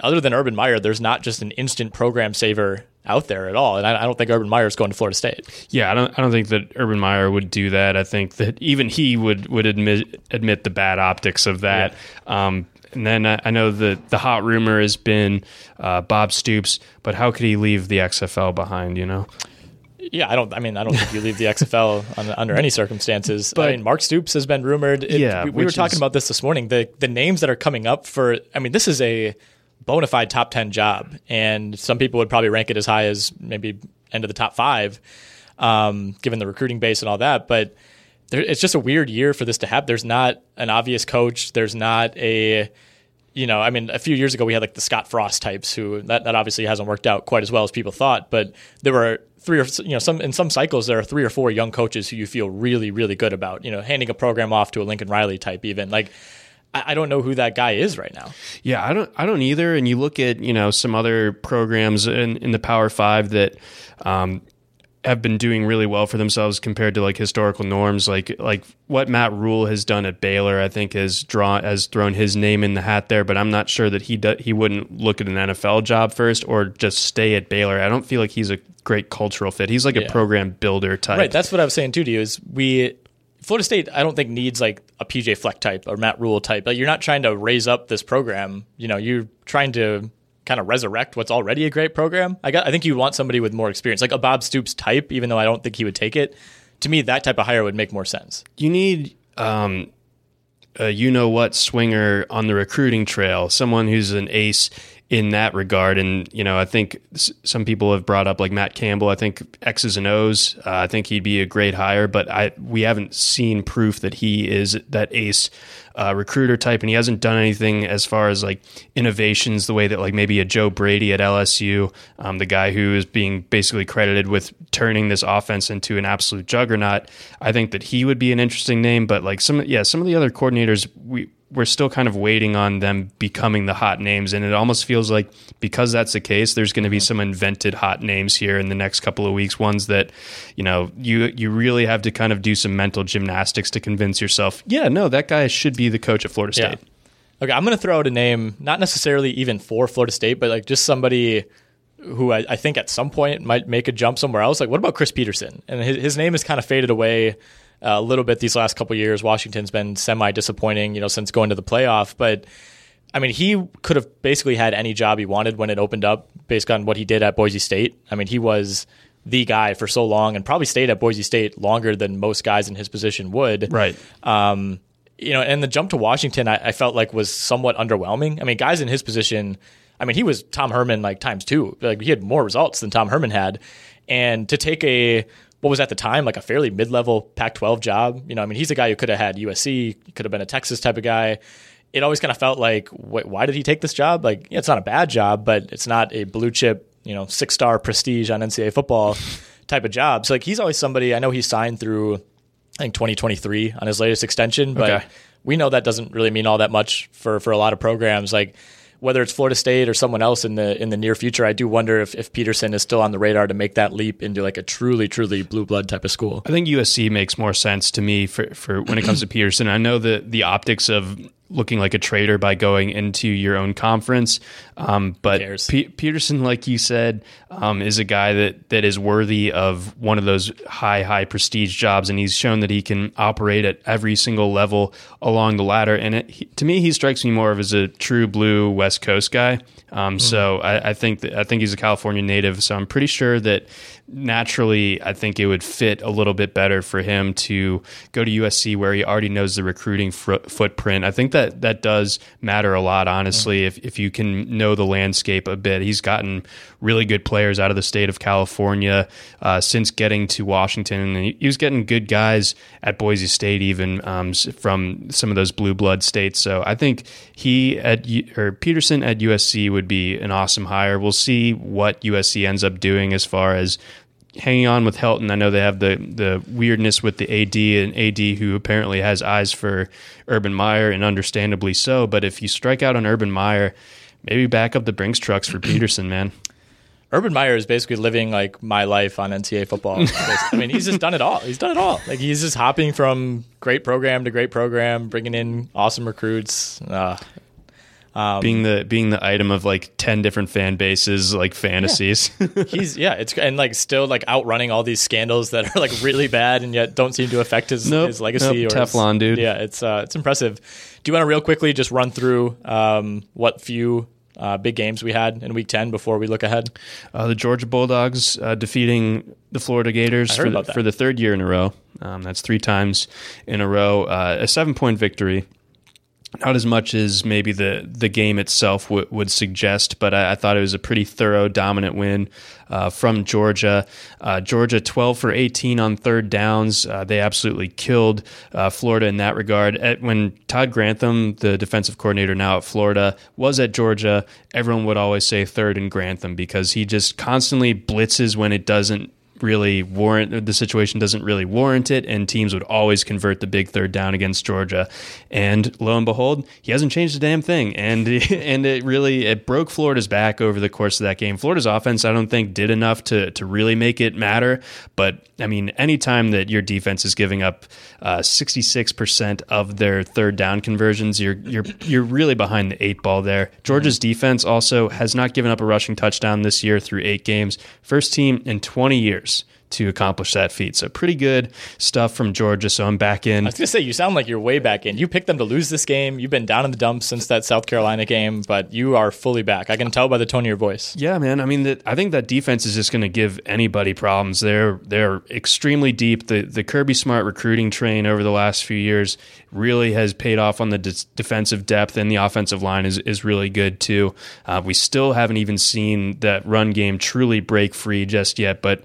other than Urban Meyer, there's not just an instant program saver out there at all. And I, I, don't think Urban Meyer is going to Florida State. Yeah, I don't. I don't think that Urban Meyer would do that. I think that even he would would admit admit the bad optics of that. Yeah. Um, and then I, I know the the hot rumor has been uh, Bob Stoops, but how could he leave the XFL behind? You know. Yeah, I don't. I mean, I don't think you leave the XFL on, under any circumstances. But I mean, Mark Stoops has been rumored. It, yeah, we, we were talking is, about this this morning. The the names that are coming up for. I mean, this is a bona fide top ten job, and some people would probably rank it as high as maybe end of the top five, um, given the recruiting base and all that. But there, it's just a weird year for this to happen. There's not an obvious coach. There's not a you know, I mean, a few years ago we had like the Scott Frost types who that, that obviously hasn't worked out quite as well as people thought, but there were three or you know some in some cycles there are three or four young coaches who you feel really really good about you know handing a program off to a Lincoln Riley type even like I don't know who that guy is right now. Yeah, I don't. I don't either. And you look at you know some other programs in in the Power Five that um, have been doing really well for themselves compared to like historical norms. Like like what Matt Rhule has done at Baylor, I think has drawn has thrown his name in the hat there. But I'm not sure that he do, he wouldn't look at an NFL job first or just stay at Baylor. I don't feel like he's a great cultural fit. He's like yeah. a program builder type. Right. That's what I was saying too to you. Is we Florida State, I don't think needs like a PJ Fleck type or Matt Rhule type. Like you're not trying to raise up this program. You know, you're trying to kind of resurrect what's already a great program. I got, I think you want somebody with more experience, like a Bob Stoops type, even though I don't think he would take it. To me, that type of hire would make more sense. You need, um, a you know what swinger on the recruiting trail, someone who's an ace in that regard. And, you know, I think some people have brought up like Matt Campbell. I think X's and O's, uh, I think he'd be a great hire, but I, we haven't seen proof that he is that ace uh, recruiter type, and he hasn't done anything as far as like innovations the way that like maybe a Joe Brady at LSU, um, the guy who is being basically credited with turning this offense into an absolute juggernaut. I think that he would be an interesting name, but like some yeah some of the other coordinators we we're still kind of waiting on them becoming the hot names. And it almost feels like because that's the case, there's going to be mm-hmm. some invented hot names here in the next couple of weeks. Ones that, you know, you you really have to kind of do some mental gymnastics to convince yourself, yeah, no, that guy should be the coach at Florida State. Yeah. Okay, I'm going to throw out a name, not necessarily even for Florida State, but like just somebody who I, I, think at some point might make a jump somewhere else. Like, what about Chris Petersen? And his, his name has kind of faded away a little bit these last couple years. Washington's been semi disappointing, you know, since going to the playoff. But I mean, he could have basically had any job he wanted when it opened up, based on what he did at Boise State. I mean, he was the guy for so long, and probably stayed at Boise State longer than most guys in his position would. Right. Um, you know, and the jump to Washington, I, I felt like was somewhat underwhelming. I mean, guys in his position. I mean, he was Tom Herman like times two. Like he had more results than Tom Herman had, and to take a what was at the time like a fairly mid-level Pac-12 job. You know, I mean, he's a guy who could have had USC, could have been a Texas type of guy. It always kind of felt like, wait, why did he take this job? Like, yeah, it's not a bad job, but it's not a blue chip, you know, six star prestige on NCAA football type of job. So like, he's always somebody. I know he signed through, I think 2023 on his latest extension, but okay. we know that doesn't really mean all that much for for a lot of programs. Like whether it's Florida State or someone else in the in the near future, I do wonder if, if Petersen is still on the radar to make that leap into like a truly, truly blue blood type of school. I think USC makes more sense to me for, for when it comes to Petersen. I know the the optics of looking like a traitor by going into your own conference. Um, but P- Petersen, like you said, um, is a guy that that is worthy of one of those high high prestige jobs, and he's shown that he can operate at every single level along the ladder. And it, he, to me, he strikes me more of as a true blue West Coast guy. Um, mm. So I, I, think that, I think he's a California native. So I'm pretty sure that naturally, I think it would fit a little bit better for him to go to USC where he already knows the recruiting fr- footprint. I think that that does matter a lot, honestly, if, if you can know the landscape a bit. He's gotten really good players out of the state of California uh, since getting to Washington, and he, he, was getting good guys at Boise State, even um, from some of those blue blood states. So I think he at or Petersen at USC would be an awesome hire. We'll see what USC ends up doing as far as hanging on with Helton. I know they have the the weirdness with the AD and AD who apparently has eyes for Urban Meyer and understandably so. But if you strike out on Urban Meyer, maybe back up the Brinks trucks for Petersen, man. Urban Meyer is basically living like my life on NCAA football. I mean, he's just done it all. He's done it all. Like he's just hopping from great program to great program, bringing in awesome recruits. Uh, um, being the being the item of like ten different fan bases, like fantasies. Yeah. He's yeah, it's and like still like outrunning all these scandals that are like really bad and yet don't seem to affect his, nope, his legacy. Nope, or Teflon, dude. Yeah, it's uh, it's impressive. Do you want to real quickly just run through um, what few uh, big games we had in Week Ten before we look ahead? Uh, the Georgia Bulldogs uh, defeating the Florida Gators for the, for the, third year in a row. Um, that's three times in a row. Uh, a seven point victory not as much as maybe the the game itself w- would suggest, but I, I, thought it was a pretty thorough, dominant win uh, from Georgia. Uh, Georgia 12 for 18 on third downs. Uh, they absolutely killed uh, Florida in that regard. At, when Todd Grantham, the defensive coordinator now at Florida, was at Georgia, everyone would always say third and Grantham because he just constantly blitzes when it doesn't really warrant the situation doesn't really warrant it, and teams would always convert the big third down against Georgia. And lo and behold, he hasn't changed a damn thing, and and it really it broke Florida's back over the course of that game. Florida's offense, I don't think, did enough to to really make it matter. But I mean, anytime that your defense is giving up uh, six percent of their third down conversions, you're you're you're really behind the eight ball there. Georgia's mm-hmm. defense also has not given up a rushing touchdown this year through eight games. First team in twenty years to accomplish that feat. So pretty good stuff from Georgia. So I'm back in. I was gonna say you sound like you're way back in. You picked them to lose this game. You've been down in the dumps since that South Carolina game, but you are fully back. I can tell by the tone of your voice. Yeah, man. I mean, the, I think that defense is just going to give anybody problems. They're they're extremely deep. The the Kirby Smart recruiting train over the last few years really has paid off on the de- defensive depth, and the offensive line is is really good too. Uh, we still haven't even seen that run game truly break free just yet, but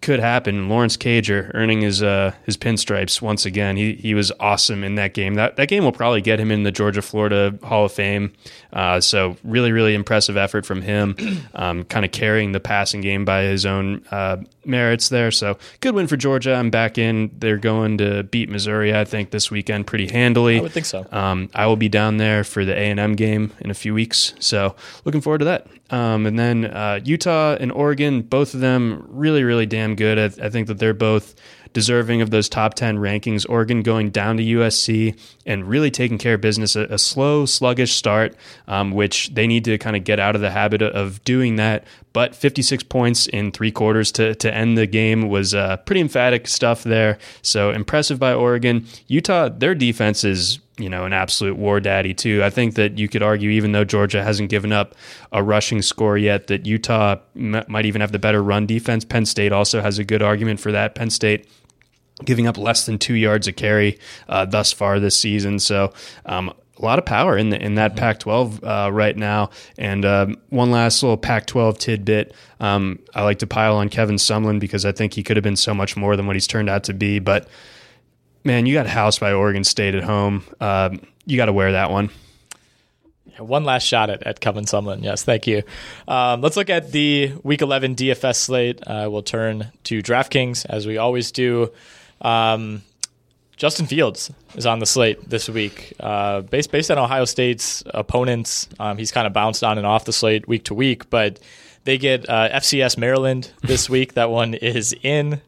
could happen. Lawrence Cager earning his uh, his pinstripes once again. He he was awesome in that game. That that game will probably get him in the Georgia Florida Hall of Fame. Uh, so really really impressive effort from him, um, kind of carrying the passing game by his own uh, merits there. So good win for Georgia. I'm back in. They're going to beat Missouri, I think, this weekend pretty handily. I would think so. Um, I will be down there for the A and M game in a few weeks. So looking forward to that. Um, and then uh, Utah and Oregon, both of them really, really damn good. I, I, think that they're both deserving of those top 10 rankings. Oregon going down to USC and really taking care of business. A, a slow, sluggish start, um, which they need to kind of get out of the habit of doing that. But 56 points in three quarters to, to end the game was uh, pretty emphatic stuff there. So impressive by Oregon. Utah, their defense is you know, an absolute war daddy too. I think that you could argue, even though Georgia hasn't given up a rushing score yet, that Utah m- might even have the better run defense. Penn State also has a good argument for that. Penn State giving up less than two yards a carry uh, thus far this season. So um, a lot of power in the, in that Pac-12 uh, right now. And um, one last little Pac-12 tidbit: um, I like to pile on Kevin Sumlin because I think he could have been so much more than what he's turned out to be. But man, you got housed by Oregon State at home. Uh, you got to wear that one. one last shot at, at Kevin Sumlin. Yes, thank you. Um, let's look at the Week 11 DFS slate. Uh, we'll turn to DraftKings as we always do. Um, Justin Fields is on the slate this week. Uh, based based on Ohio State's opponents, um, he's kind of bounced on and off the slate week to week, but they get uh, FCS Maryland this week. That one is in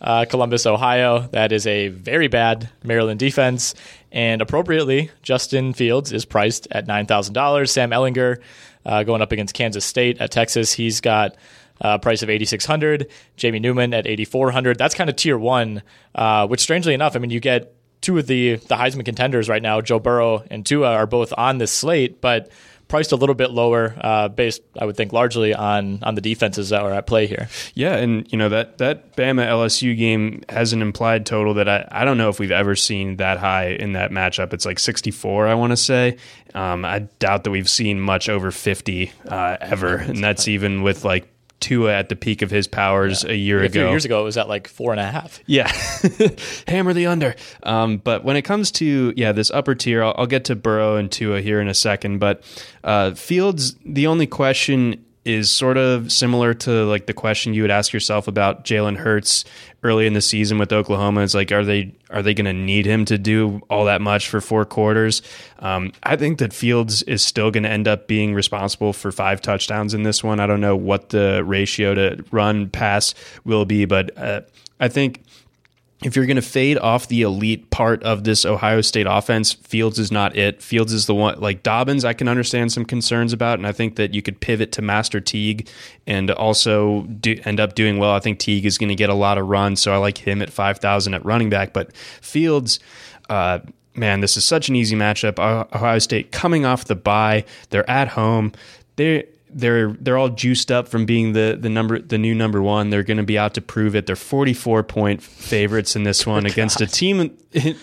uh, Columbus, Ohio. That is a very bad Maryland defense. And appropriately, Justin Fields is priced at $9,000. Sam Ehlinger uh, going up against Kansas State at Texas. He's got a price of 8600 Jamie Newman at 8400 That's kind of tier one, uh, which strangely enough, I mean, you get two of the, the Heisman contenders right now, Joe Burrow and Tua, are both on this slate, but priced a little bit lower, uh, based I would think largely on on the defenses that are at play here. Yeah, and you know that that Bama LSU game has an implied total that I, I don't know if we've ever seen that high in that matchup. It's like 64, I want to say. Um, I doubt that we've seen much over 50 uh, ever, and that's even with like Tua at the peak of his powers yeah. a year a ago. A few years ago, it was at like four and a half. Yeah, hammer the under. Um, but when it comes to yeah, this upper tier, I'll, I'll, get to Burrow and Tua here in a second. But uh, Fields, the only question is sort of similar to like the question you would ask yourself about Jalen Hurts early in the season with Oklahoma. It's like, are they are they going to need him to do all that much for four quarters? Um, I think that Fields is still going to end up being responsible for five touchdowns in this one. I don't know what the ratio to run pass will be, but uh, I think if you're going to fade off the elite part of this Ohio State offense, Fields is not it. Fields is the one, like Dobbins, I can understand some concerns about, and I think that you could pivot to Master Teague and also do, end up doing well. I think Teague is going to get a lot of runs, so I like him at 5,000 at running back. But Fields, uh, man, this is such an easy matchup. Ohio State coming off the bye, they're at home. They they're they're all juiced up from being the the number the new number one. They're going to be out to prove it. They're 44 point favorites in this one against a team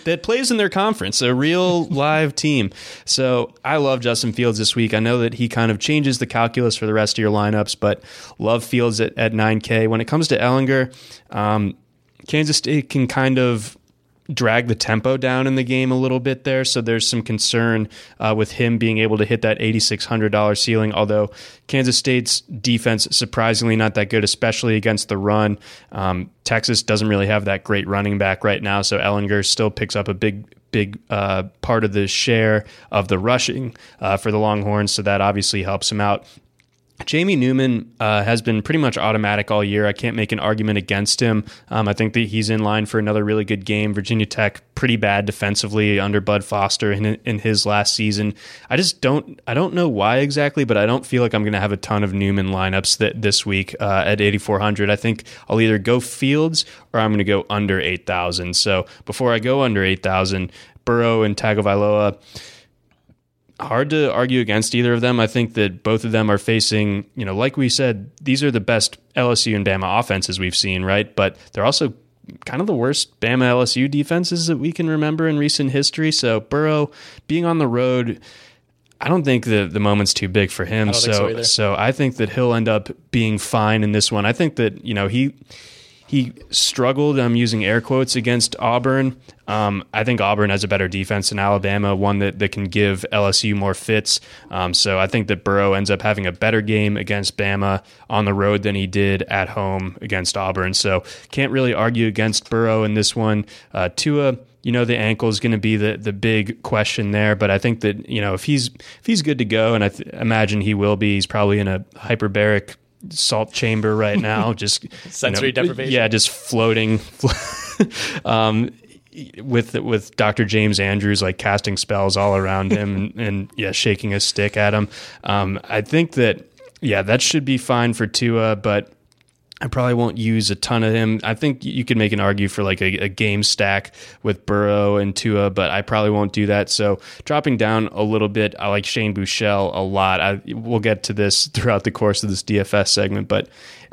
that plays in their conference, a real live team. So I love Justin Fields this week. I know that he kind of changes the calculus for the rest of your lineups, but love Fields at, at 9K. When it comes to Ehlinger, um, Kansas State can kind of drag the tempo down in the game a little bit there. So there's some concern uh, with him being able to hit that $8,600 ceiling. Although Kansas State's defense surprisingly not that good, especially against the run. Um, Texas doesn't really have that great running back right now, so Ehlinger still picks up a big big uh, part of the share of the rushing uh, for the Longhorns, so that obviously helps him out. Jamie Newman uh, has been pretty much automatic all year. I can't make an argument against him. Um, I think that he's in line for another really good game. Virginia Tech pretty bad defensively under Bud Foster in, in his last season. I just don't I don't know why exactly, but I don't feel like I'm going to have a ton of Newman lineups that this week uh, at 8400. I think I'll either go Fields or I'm going to go under 8000. So before I go under 8000, Burrow and Tagovailoa hard to argue against either of them. I think that both of them are facing, you know, like we said, these are the best LSU and Bama offenses we've seen, right? But they're also kind of the worst Bama LSU defenses that we can remember in recent history. So Burrow being on the road, I don't think the the moment's too big for him. So so, so I think that he'll end up being fine in this one. I think that, you know, he he struggled. I'm using air quotes against Auburn. Um, I think Auburn has a better defense than Alabama, one that, that can give LSU more fits. Um, so I think that Burrow ends up having a better game against Bama on the road than he did at home against Auburn. So can't really argue against Burrow in this one. Uh, Tua, you know the ankle is going to be the the big question there. But I think that you know if he's if he's good to go, and I th- imagine he will be, he's probably in a hyperbaric salt chamber right now, just sensory you know, deprivation. Yeah, just floating. um, with with Dr. James Andrews like casting spells all around him and, and, yeah, shaking a stick at him. Um, I think that yeah, that should be fine for Tua, but I probably won't use a ton of him. I think you could make an argue for like a, a, game stack with Burrow and Tua, but I probably won't do that. So dropping down a little bit, I like Shane Buechele a lot. I, we'll get to this throughout the course of this DFS segment, but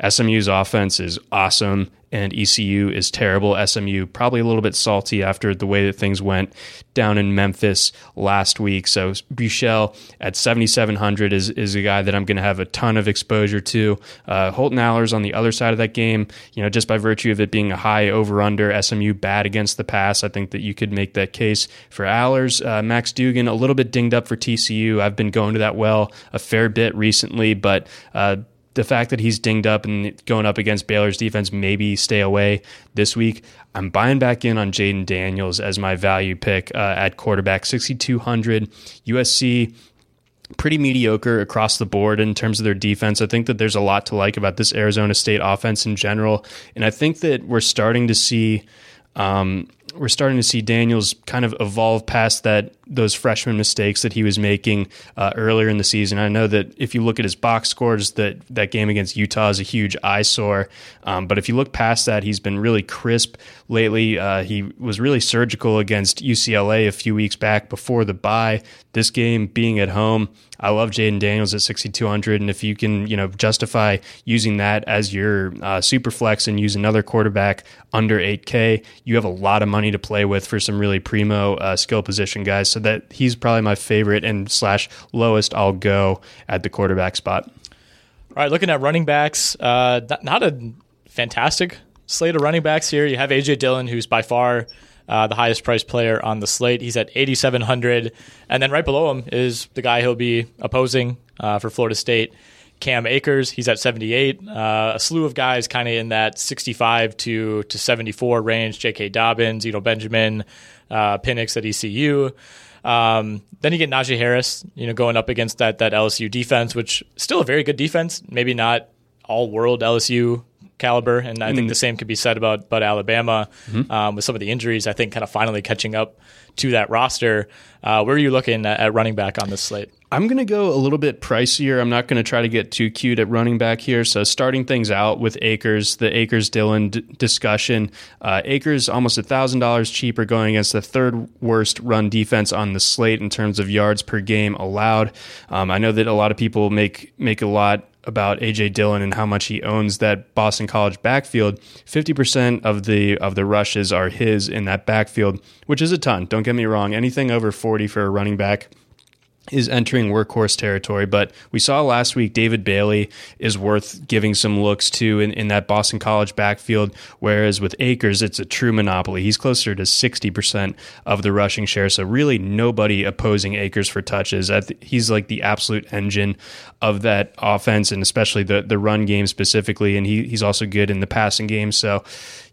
SMU's offense is awesome and ECU is terrible. SMU probably a little bit salty after the way that things went down in Memphis last week. So Buechele at 7,700 is, is a guy that I'm going to have a ton of exposure to. Uh, Holton Ahlers on the other side of that game, you know, just by virtue of it being a high over under, SMU bad against the pass, I think that you could make that case for Ahlers. Uh, Max Duggan, a little bit dinged up for TCU. I've been going to that well a fair bit recently, but uh, the fact that he's dinged up and going up against Baylor's defense, maybe stay away this week. I'm buying back in on Jayden Daniels as my value pick uh, at quarterback, 6,200. USC pretty mediocre across the board in terms of their defense. I think that there's a lot to like about this Arizona State offense in general, and I think that we're starting to see. Um, we're starting to see Daniels kind of evolve past that those freshman mistakes that he was making uh, earlier in the season. I know that if you look at his box scores, that that game against Utah is a huge eyesore. Um, but if you look past that, he's been really crisp lately. Uh, he was really surgical against UCLA a few weeks back before the bye. This game being at home, I love Jayden Daniels at 6,200, and if you can, you know, justify using that as your uh, super flex and use another quarterback under 8K, you have a lot of money to play with for some really primo uh, skill position guys. So that he's probably my favorite and slash lowest I'll go at the quarterback spot. All right, looking at running backs, uh, not a fantastic slate of running backs here. You have AJ Dillon, who's by far uh, the highest priced player on the slate. He's at 8,700. And then right below him is the guy he'll be opposing uh, for Florida State, Cam Akers. He's at 78. Uh, a slew of guys kind of in that 65 to, to 74 range. J.K. Dobbins, Eno Benjamin, uh, Penix at ECU. Um, then you get Najee Harris, you know, going up against that that LSU defense, which still a very good defense. Maybe not all world LSU caliber, and I mm. think the same could be said about about Alabama mm-hmm. um, with some of the injuries. I think kind of finally catching up to that roster. Uh, where are you looking at, at running back on this slate? I'm going to go a little bit pricier. I'm not going to try to get too cute at running back here. So, starting things out with Akers, the Akers Dillon d- discussion. Uh, Akers almost $1,000 cheaper going against the third worst run defense on the slate in terms of yards per game allowed. Um, I know that a lot of people make, make a lot about AJ Dillon and how much he owns that Boston College backfield. Fifty percent of the of the rushes are his in that backfield, which is a ton. Don't get me wrong. Anything over forty for a running back is entering workhorse territory. But we saw last week David Bailey is worth giving some looks to in, in that Boston College backfield, whereas with Akers, it's a true monopoly. He's closer to 60% of the rushing share. So really nobody opposing Akers for touches. He's like the absolute engine of that offense and especially the, the run game specifically. And he, he's also good in the passing game. So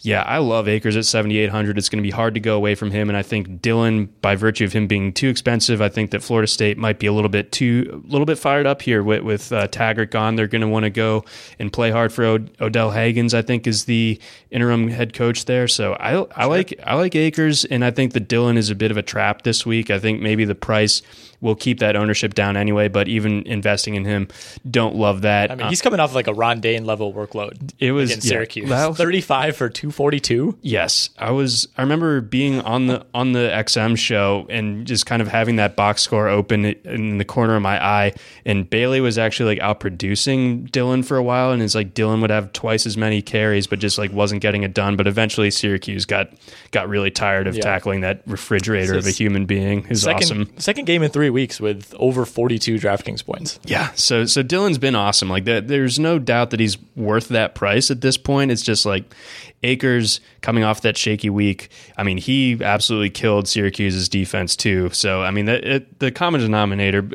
yeah, I love Akers at 7,800. It's going to be hard to go away from him. And I think Dillon, by virtue of him being too expensive, I think that Florida State might be a little bit too, a little bit fired up here with, with uh, Taggart gone. They're going to want to go and play hard for Od- Odell Haggins, I think, is the interim head coach there. So I, I like, I like Akers. And I think that Dillon is a bit of a trap this week. I think maybe the price will keep that ownership down anyway. But even investing in him, don't love that. I mean, he's coming off like a Ron Dayne level workload. It was against Syracuse, yeah, thirty-five for two forty-two. Yes, I was. I remember being on the on the XM show and just kind of having that box score open in the corner of my eye. And Bailey was actually like outproducing Dillon for a while, and it's like Dillon would have twice as many carries, but just like wasn't getting it done. But eventually, Syracuse got got really tired of yeah. tackling that refrigerator of a human being. Is awesome. Second game in three weeks with over 42 DraftKings points. Yeah, so so Dillon's been awesome. Like that, there's no doubt that he's worth that price at this point. It's just like Akers coming off that shaky week. I mean, he absolutely killed Syracuse's defense too. So I mean, the, it, the common denominator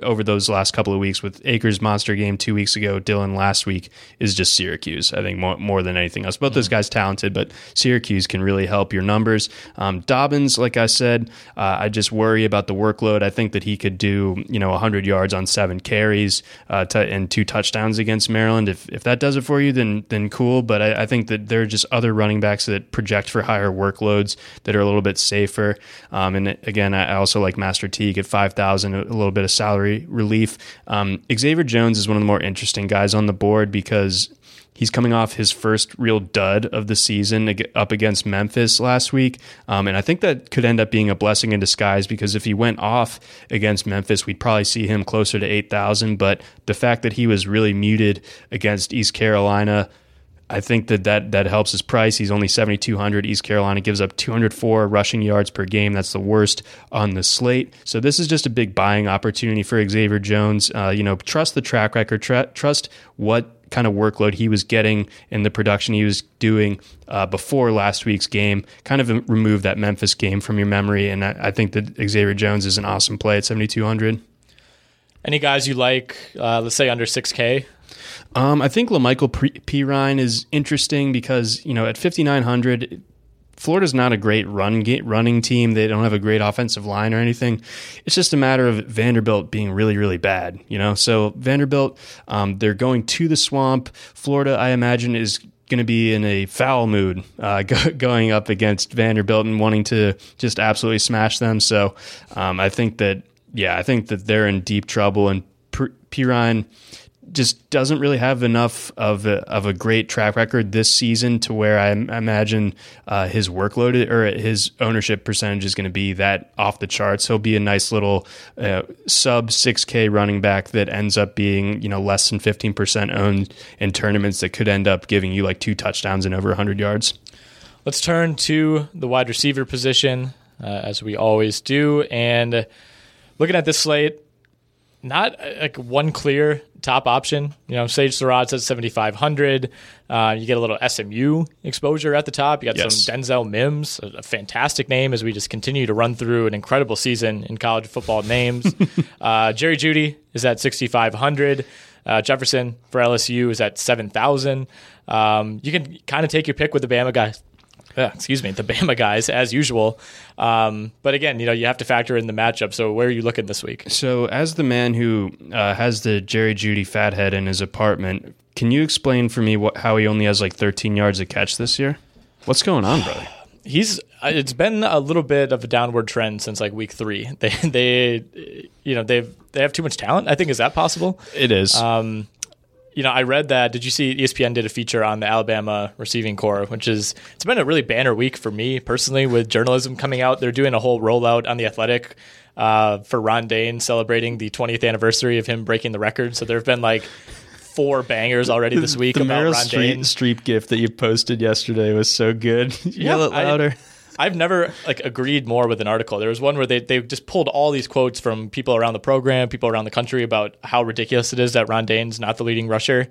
over those last couple of weeks with Akers monster game two weeks ago, Dillon last week is just Syracuse. I think more more than anything else. Both those guys talented, but Syracuse can really help your numbers. Um, Dobbins, like I said, uh, I just worry about the workload. I think that he could do you know 100 yards on seven carries uh, to, and two touchdowns against Maryland. If if that does it for you, then then cool. But I, I think that there are just other running backs that project for higher workloads that are a little bit safer. Um, and again, I also like Master Teague at 5,000, a little bit of salary relief. Um, Xavier Jones is one of the more interesting guys on the board because he's coming off his first real dud of the season up against Memphis last week. Um, and I think that could end up being a blessing in disguise because if he went off against Memphis, we'd probably see him closer to 8,000. But the fact that he was really muted against East Carolina, I think that, that that helps his price. He's only 7,200. East Carolina gives up 204 rushing yards per game. That's the worst on the slate. So this is just a big buying opportunity for Xavier Jones. Uh, you know, trust the track record, tra- trust what kind of workload he was getting in the production he was doing uh, before last week's game. Kind of remove that Memphis game from your memory. And I, I think that Xavier Jones is an awesome play at 7,200. Any guys you like, uh, let's say under 6K? Um, I think La'Mical Perine is interesting because, you know, at 5,900, Florida's not a great run running team. They don't have a great offensive line or anything. It's just a matter of Vanderbilt being really, really bad. You know, so Vanderbilt, um, they're going to the swamp. Florida, I imagine, is going to be in a foul mood uh, go, going up against Vanderbilt and wanting to just absolutely smash them. So um, I think that, yeah, I think that they're in deep trouble. And Perine just doesn't really have enough of a, of a great track record this season to where I, imagine uh, his workload or his ownership percentage is going to be that off the charts. He'll be a nice little uh, sub 6K running back that ends up being you know less than 15% owned in tournaments that could end up giving you like two touchdowns and over 100 yards. Let's turn to the wide receiver position uh, as we always do, and looking at this slate not uh, like one clear top option. You know, Sage Surratt at 7,500. Uh, you get a little SMU exposure at the top. You got yes. some Denzel Mims, a, a, fantastic name as we just continue to run through an incredible season in college football names. uh, Jerry Jeudy is at 6,500. Uh, Jefferson for LSU is at 7,000. Um, you can kind of take your pick with the Bama guys uh, excuse me, the Bama guys as usual. Um, but again, you know, you have to factor in the matchup. So where are you looking this week? So as the man who uh, has the Jerry Jeudy fathead in his apartment, can you explain for me what, how he only has like 13 yards a catch this year? What's going on, brother? He's uh, it's been a little bit of a downward trend since like week three. They they you know they've they have too much talent. I think is that possible? It is. Um, you know, I read that. Did you see ESPN did a feature on the Alabama receiving corps, which is it's been a really banner week for me personally with journalism coming out. They're doing a whole rollout on the Athletic uh, for Ron Dayne celebrating the 20th anniversary of him breaking the record. So there have been like four bangers already this week the about Meryl Ron Streep. Streep gift that you posted yesterday was so good. Yell it louder. I, I've never like agreed more with an article. There was one where they they just pulled all these quotes from people around the program, people around the country about how ridiculous it is that Ron Dayne's not the leading rusher.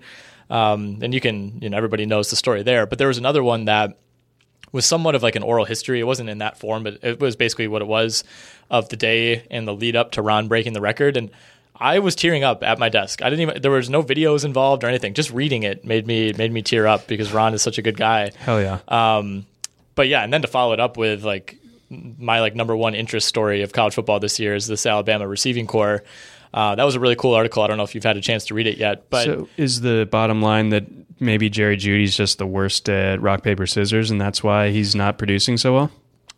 Um, and you can, you know, everybody knows the story there. But there was another one that was somewhat of like an oral history. It wasn't in that form, but it was basically what it was of the day and the lead up to Ron breaking the record. And I was tearing up at my desk. I didn't even there was no videos involved or anything. Just reading it made me made me tear up because Ron is such a good guy. Hell yeah. Um, but yeah, and then to follow it up with like my like number one interest story of college football this year is this Alabama receiving corps. Uh, that was a really cool article. I don't know if you've had a chance to read it yet, but so is the bottom line that maybe Jerry Jeudy's just the worst at rock paper scissors, and that's why he's not producing so well?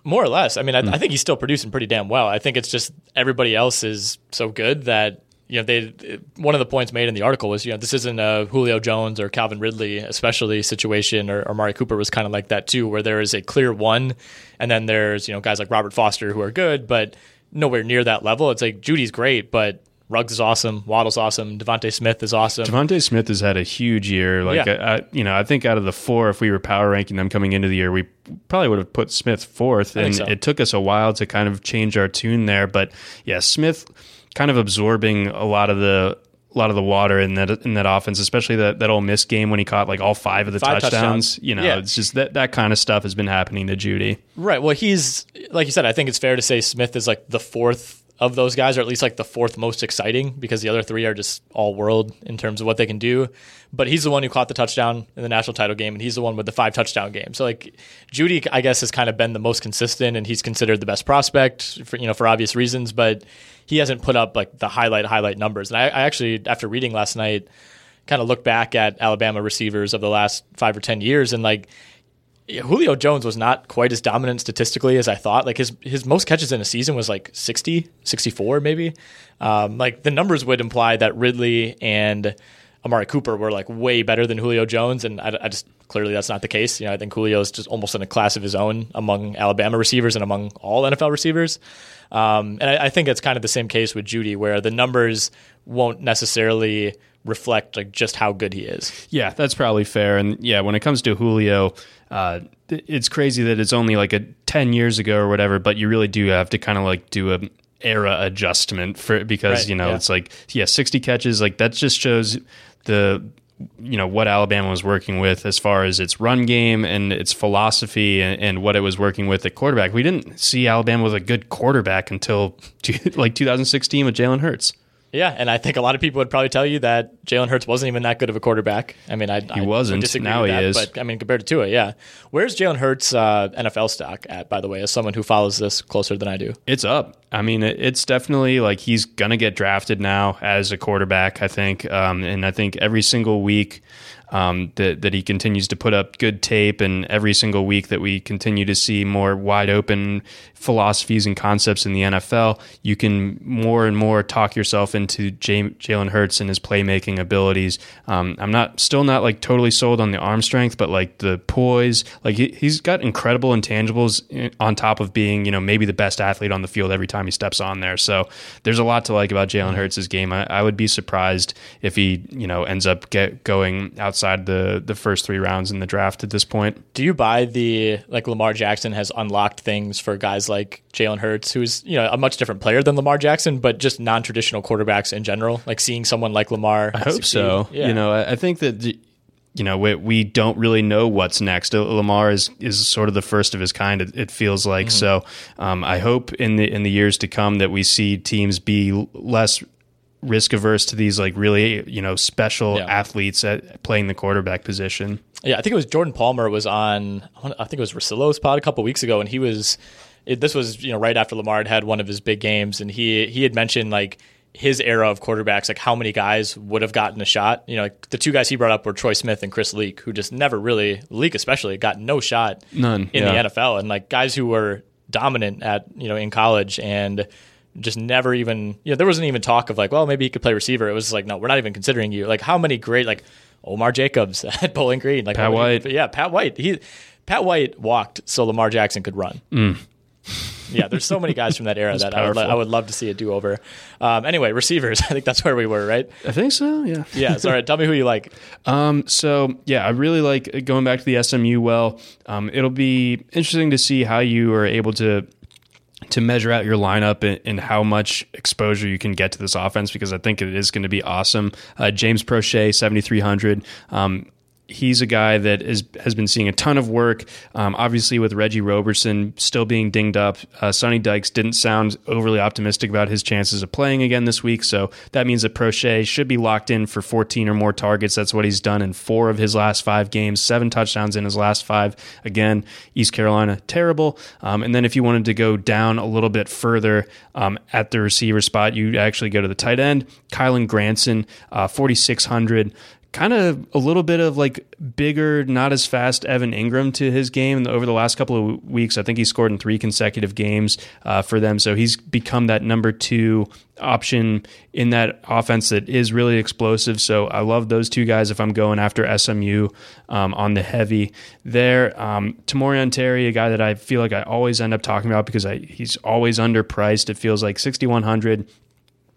More or less. I mean, I, mm. I think he's still producing pretty damn well. I think it's just everybody else is so good that you know, they one of the points made in the article was, you know, this isn't a Julio Jones or Calvin Ridley especially situation, or, or Mari Cooper was kind of like that too, where there is a clear one, and then there's you know guys like Robert Foster who are good, but nowhere near that level. It's like Jeudy's great, but Ruggs is awesome, Waddle's awesome, DeVonta Smith is awesome. DeVonta Smith has had a huge year. Like, yeah. I, you know, I think out of the four, if we were power ranking them coming into the year, we probably would have put Smith fourth, and so. it took us a while to kind of change our tune there. But yeah, Smith kind of absorbing a lot of the a lot of the water in that in that offense, especially that that Ole Miss game when he caught like all five of the five touchdowns. touchdowns. You know, yeah. it's just that that kind of stuff has been happening to Jeudy. Right. Well, he's like you said. I think it's fair to say Smith is like the fourth of those guys, or at least like the fourth most exciting, because the other three are just all world in terms of what they can do. But he's the one who caught the touchdown in the national title game, and he's the one with the five touchdown game. So like Jeudy, I guess, has kind of been the most consistent, and he's considered the best prospect for you know for obvious reasons. But he hasn't put up like the highlight highlight numbers. And I, I actually, after reading last night, kind of looked back at Alabama receivers of the last five or ten years, and like Julio Jones was not quite as dominant statistically as I thought. Like his his most catches in a season was like 60, 64 maybe. Um, like the numbers would imply that Ridley and Amari Cooper were like way better than Julio Jones, and I, I, just clearly that's not the case. You know, I think Julio is just almost in a class of his own among Alabama receivers and among all NFL receivers. Um, and I, I, think it's kind of the same case with Jeudy, where the numbers won't necessarily reflect like just how good he is. Yeah, that's probably fair. And yeah, when it comes to Julio, uh, it's crazy that it's only like a ten years ago or whatever, but you really do have to kind of like do a era adjustment for because right, you know yeah. it's like yeah, sixty catches like that just shows the you know what Alabama was working with as far as its run game and its philosophy and, and, what it was working with at quarterback. We didn't see Alabama with a good quarterback until like 2016 with Jalen Hurts. Yeah, and I think a lot of people would probably tell you that Jalen Hurts wasn't even that good of a quarterback. I mean, I he wasn't. Disagree now he that, is. But I mean, compared to Tua, yeah. Where's Jalen Hurts' uh, NFL stock at? By the way, as someone who follows this closer than I do, it's up. I mean, it's definitely like he's gonna get drafted now as a quarterback. I think, um, and I think every single week um, that that he continues to put up good tape, and every single week that we continue to see more wide open philosophies and concepts in the NFL, you can more and more talk yourself into Jalen Hurts and his playmaking abilities. Um, I'm not still not like totally sold on the arm strength, but like the poise, like he, he's got incredible intangibles eh, on top of being you know maybe the best athlete on the field every time he steps on there. So there's a lot to like about Jalen Hurts' game. I, I, would be surprised if he you know ends up get going outside the the first three rounds in the draft at this point. Do you buy the like Lamar Jackson has unlocked things for guys like Jalen Hurts, who's you know a much different player than Lamar Jackson, but just non traditional quarterbacks in general? Like seeing someone like Lamar. I hope succeed. so. Yeah. You know, I think that. you know, we, we don't really know what's next. Uh, Lamar is is sort of the first of his kind. It, it feels like mm-hmm. so. Um, I hope in the in the years to come that we see teams be less risk averse to these like really you know special yeah. athletes at playing the quarterback position. Yeah, I think it was Jordan Palmer was on. I think it was Russillo's pod a couple weeks ago, and he was. It, this was you know right after Lamar had had one of his big games, and he he had mentioned like his era of quarterbacks, like how many guys would have gotten a shot. You know, like the two guys he brought up were Troy Smith and Chris Leak, who just never really Leak especially got no shot none in yeah. the NFL, and like guys who were dominant at you know in college and just never even you know there wasn't even talk of like well maybe he could play receiver. It was like no we're not even considering you. Like how many great like Omar Jacobs at Bowling Green like Pat White yeah Pat White he Pat White walked so Lamar Jackson could run. Mm. yeah, there's so many guys from that era that I would, I would, love to see a do over. Um, anyway, receivers. I think that's where we were, right? I think so. Yeah. yeah. All right, Tell me who you like. Um, so yeah, I really like going back to the SMU well. Um, it'll be interesting to see how you are able to to measure out your lineup and, and, how much exposure you can get to this offense because I think it is going to be awesome. Uh, James Proche, 7,300. Um, he's a guy that is, has been seeing a ton of work. Um, obviously, with Reggie Roberson still being dinged up, uh, Sonny Dykes didn't sound overly optimistic about his chances of playing again this week. So that means that Proche should be locked in for 14 or more targets. That's what he's done in four of his last five games, seven touchdowns in his last five. Again, East Carolina, terrible. Um, and then if you wanted to go down a little bit further um, at the receiver spot, you actually go to the tight end. Kylen Granson, uh, 4,600 kind of a little bit of like bigger, not as fast Evan Engram to his game over the last couple of weeks. I think he scored in three consecutive games uh, for them. So he's become that number two option in that offense that is really explosive. So I love those two guys if I'm going after SMU um, on the heavy there. Um, Terry, a guy that I feel like I always end up talking about because I, he's always underpriced. It feels like 6,100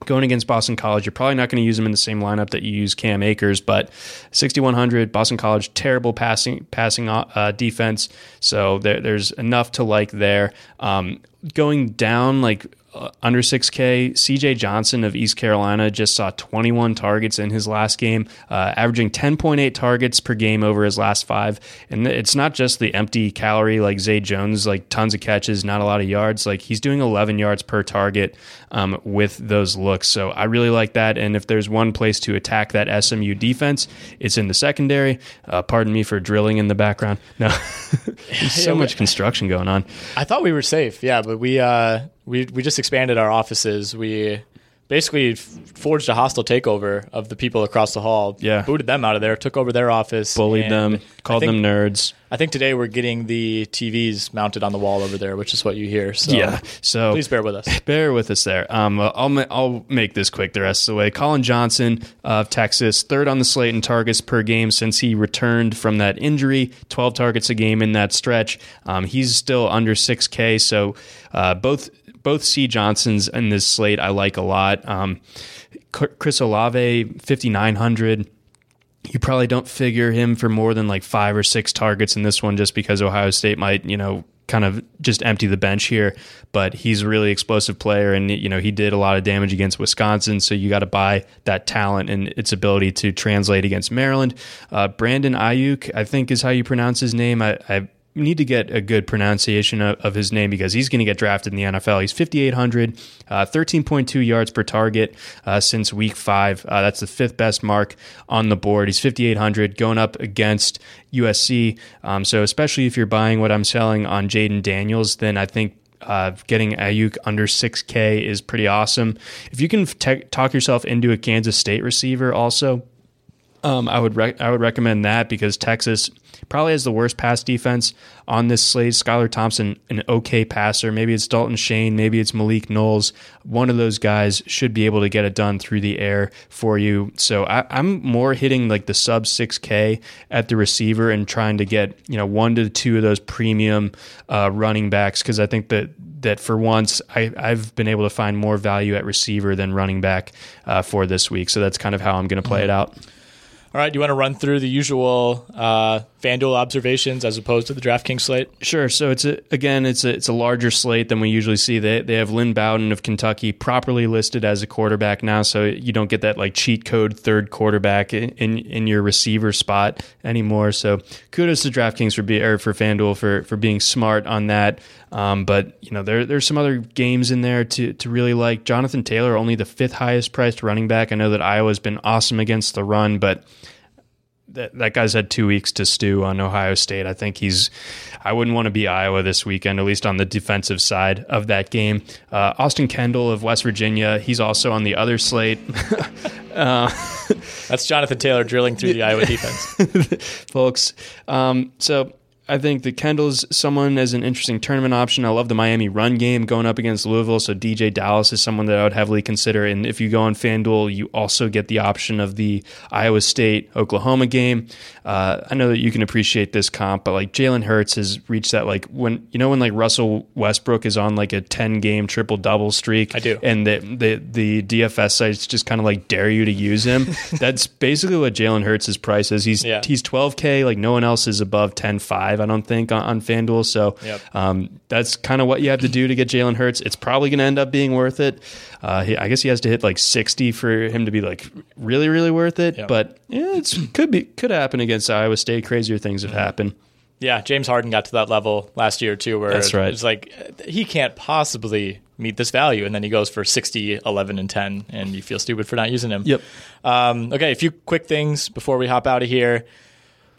going against Boston College, you're probably not going to use him in the same lineup that you use Cam Akers, but 6100 Boston College terrible passing passing uh, defense, so there, there's enough to like there. Um, going down like uh, under 6K. CJ Johnson of East Carolina just saw 21 targets in his last game, uh, averaging 10.8 targets per game over his last five. And it's not just the empty calorie like Zay Jones, like tons of catches, not a lot of yards. Like he's doing 11 yards per target um, with those looks. So I really like that. And if there's one place to attack that SMU defense, it's in the secondary. Uh, pardon me for drilling in the background. No, so much construction going on. I thought we were safe. Yeah, but we uh, we we just expanded our offices. We basically forged a hostile takeover of the people across the hall. Yeah, booted them out of there, took over their office, bullied them, called think, them nerds. I think today we're getting the TVs mounted on the wall over there, which is what you hear. So yeah, so please bear with us. Bear with us there. Um, I'll ma- I'll make this quick the rest of the way. Collin Johnson of Texas, third on the slate in targets per game since he returned from that injury. Twelve targets a game in that stretch. Um, he's still under six K, so uh, both both C Johnsons in this slate I like a lot. Um, Chris Olave, 5,900. You probably don't figure him for more than like five or six targets in this one just because Ohio State might, you know, kind of just empty the bench here. But he's a really explosive player and, you know, he did a lot of damage against Wisconsin. So you got to buy that talent and its ability to translate against Maryland. Uh, Brandon Aiyuk, I think is how you pronounce his name. I, I need to get a good pronunciation of, of his name because he's going to get drafted in the NFL. He's 5,800, uh, 13.2 yards per target uh, since week five. Uh, that's the fifth best mark on the board. He's 5,800 going up against USC. Um, so, especially if you're buying what I'm selling on Jayden Daniels, then I think uh, getting Aiyuk under 6K is pretty awesome. If you can te- talk yourself into a Kansas State receiver, also, um, I would rec- I would recommend that because Texas probably has the worst pass defense on this slate. Skylar Thompson, an okay passer. Maybe it's Dalton Schoen. Maybe it's Malik Knowles. One of those guys should be able to get it done through the air for you. So I, am more hitting like the sub 6K at the receiver and trying to get you know one to two of those premium uh, running backs because I think that that for once I, have been able to find more value at receiver than running back uh, for this week. So that's kind of how I'm going to play mm-hmm. it out. All right, do you want to run through the usual uh, FanDuel observations as opposed to the DraftKings slate? Sure. So it's a, again, it's a, it's a larger slate than we usually see. They they have Lynn Bowden of Kentucky properly listed as a quarterback now, so you don't get that like cheat code third quarterback in in, in your receiver spot anymore. So kudos to DraftKings for be or for FanDuel for for being smart on that. Um, but you know there there's some other games in there to to really like. Jonathan Taylor, only the fifth highest priced running back. I know that Iowa's been awesome against the run, but that, that guy's had two weeks to stew on Ohio State. I think he's. I wouldn't want to be Iowa this weekend, at least on the defensive side of that game. Uh, Austin Kendall of West Virginia, he's also on the other slate. uh, That's Jonathan Taylor drilling through the Iowa defense, folks. Um, so I think that Kendall's someone as an interesting tournament option. I love the Miami run game going up against Louisville. So DeeJay Dallas is someone that I would heavily consider. And if you go on FanDuel, you also get the option of the Iowa State Oklahoma game. Uh, I know that you can appreciate this comp, but like Jalen Hurts has reached that like when you know when like Russell Westbrook is on like a ten game triple double streak. I do, and the the the DFS sites just kind of like dare you to use him. That's basically what Jalen Hurts' price is. He's yeah. he's twelve k. Like no one else is above ten five. I don't think, on, on FanDuel. So yep. um, that's kind of what you have to do to get Jalen Hurts. It's probably going to end up being worth it. Uh, he, I guess he has to hit like 60 for him to be like really, really worth it. Yep. But yeah, it's could be could happen against Iowa State. Crazier things have mm-hmm. happened. Yeah, James Harden got to that level last year too, where That's right. it's like he can't possibly meet this value, and then he goes for 60, 11, and 10, and you feel stupid for not using him. Yep. Um, okay, a few quick things before we hop out of here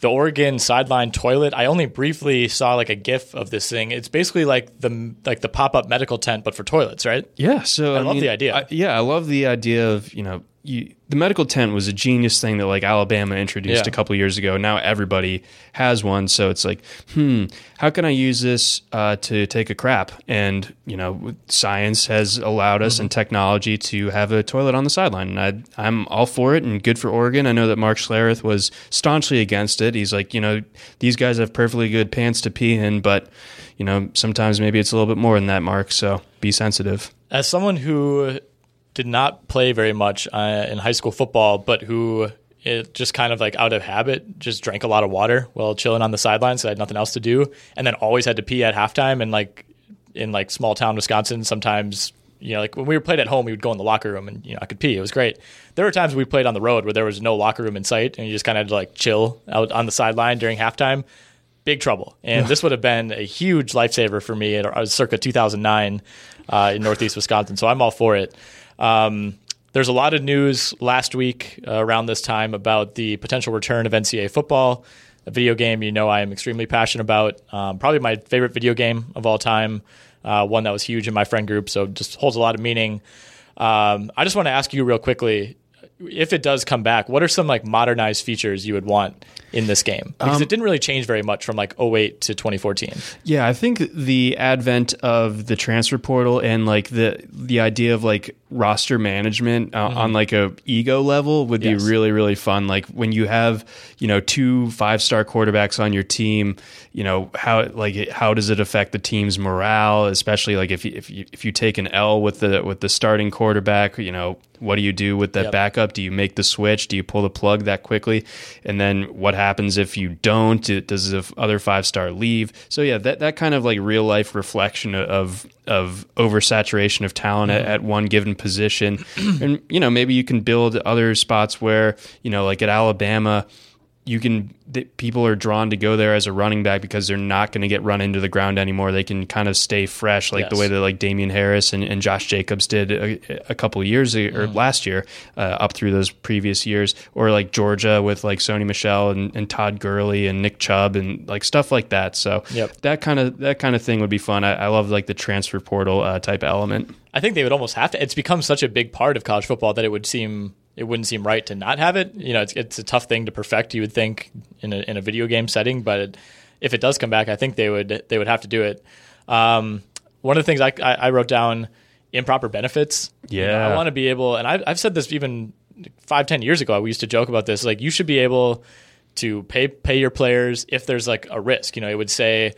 the Oregon sideline toilet. I only briefly saw like a GIF of this thing. It's basically like the like the pop up medical tent, but for toilets, right? Yeah. So I, I love mean, the idea. I, yeah, I love the idea of you know you, the medical tent was a genius thing that like Alabama introduced yeah. a couple years ago. Now everybody has one, so it's like, hmm, how can I use this uh, to take a crap? And you know, science has allowed us mm-hmm. and technology to have a toilet on the sideline, and I, am all for it and good for Oregon. I know that Mark Schlereth was staunchly against it. He's like, you know, these guys have perfectly good pants to pee in, but you know, sometimes maybe it's a little bit more than that, Mark. So be sensitive. As someone who did not play very much uh, in high school football, but who it just kind of like out of habit just drank a lot of water while chilling on the sidelines. So I had nothing else to do, and then always had to pee at halftime. And like in like small town Wisconsin, sometimes you know like when we were played at home, we would go in the locker room and you know I could pee. It was great. There were times we played on the road where there was no locker room in sight, and you just kind of had to like chill out on the sideline during halftime. Big trouble, and this would have been a huge lifesaver for me at circa 2009 uh, in Northeast Wisconsin. So I'm all for it. Um, there's a lot of news last week uh, around this time about the potential return of NCAA football, a video game you know I am extremely passionate about. Um, probably my favorite video game of all time, uh, one that was huge in my friend group, so just holds a lot of meaning. Um, I just want to ask you real quickly if it does come back, what are some like modernized features you would want in this game? Because um, it didn't really change very much from like 08 to 2014. Yeah, I think the advent of the transfer portal and like the the idea of like roster management uh, mm-hmm. on like a ego level would yes. be really really fun. Like when you have, you know, two five-star quarterbacks on your team, you know, how like how does it affect the team's morale, especially like if you, if you, if you take an L with the with the starting quarterback, you know, what do you do with that yep. backup? Do you make the switch? Do you pull the plug that quickly? And then what happens if you don't? Does the other five star leave? So yeah, that that kind of like real life reflection of of oversaturation of talent mm-hmm. at, at, one given position, and you know maybe you can build other spots where you know like at Alabama you can that people are drawn to go there as a running back because they're not going to get run into the ground anymore. They can kind of stay fresh, like Yes. the way that like Damien Harris and, and Josh Jacobs did a, a couple of years ago, or last year, uh, up through those previous years, or like Georgia with like Sony Michel and, and Todd Gurley and Nick Chubb and like stuff like that. So Yep. that kind of that kind of thing would be fun. I, I love like the transfer portal uh, type element. I think they would almost have to. It's become such a big part of college football that it would seem it wouldn't seem right to not have it. You know, it's it's a tough thing to perfect. You would think in a in a video game setting, but it, if it does come back, I think they would they would have to do it. Um, one of the things I, I, I wrote down improper benefits. You know, Yeah. I want to be able, and I've I've said this even five ten years ago. We used to joke about this. Like you should be able to pay pay your players if there's like a risk. You know, it would say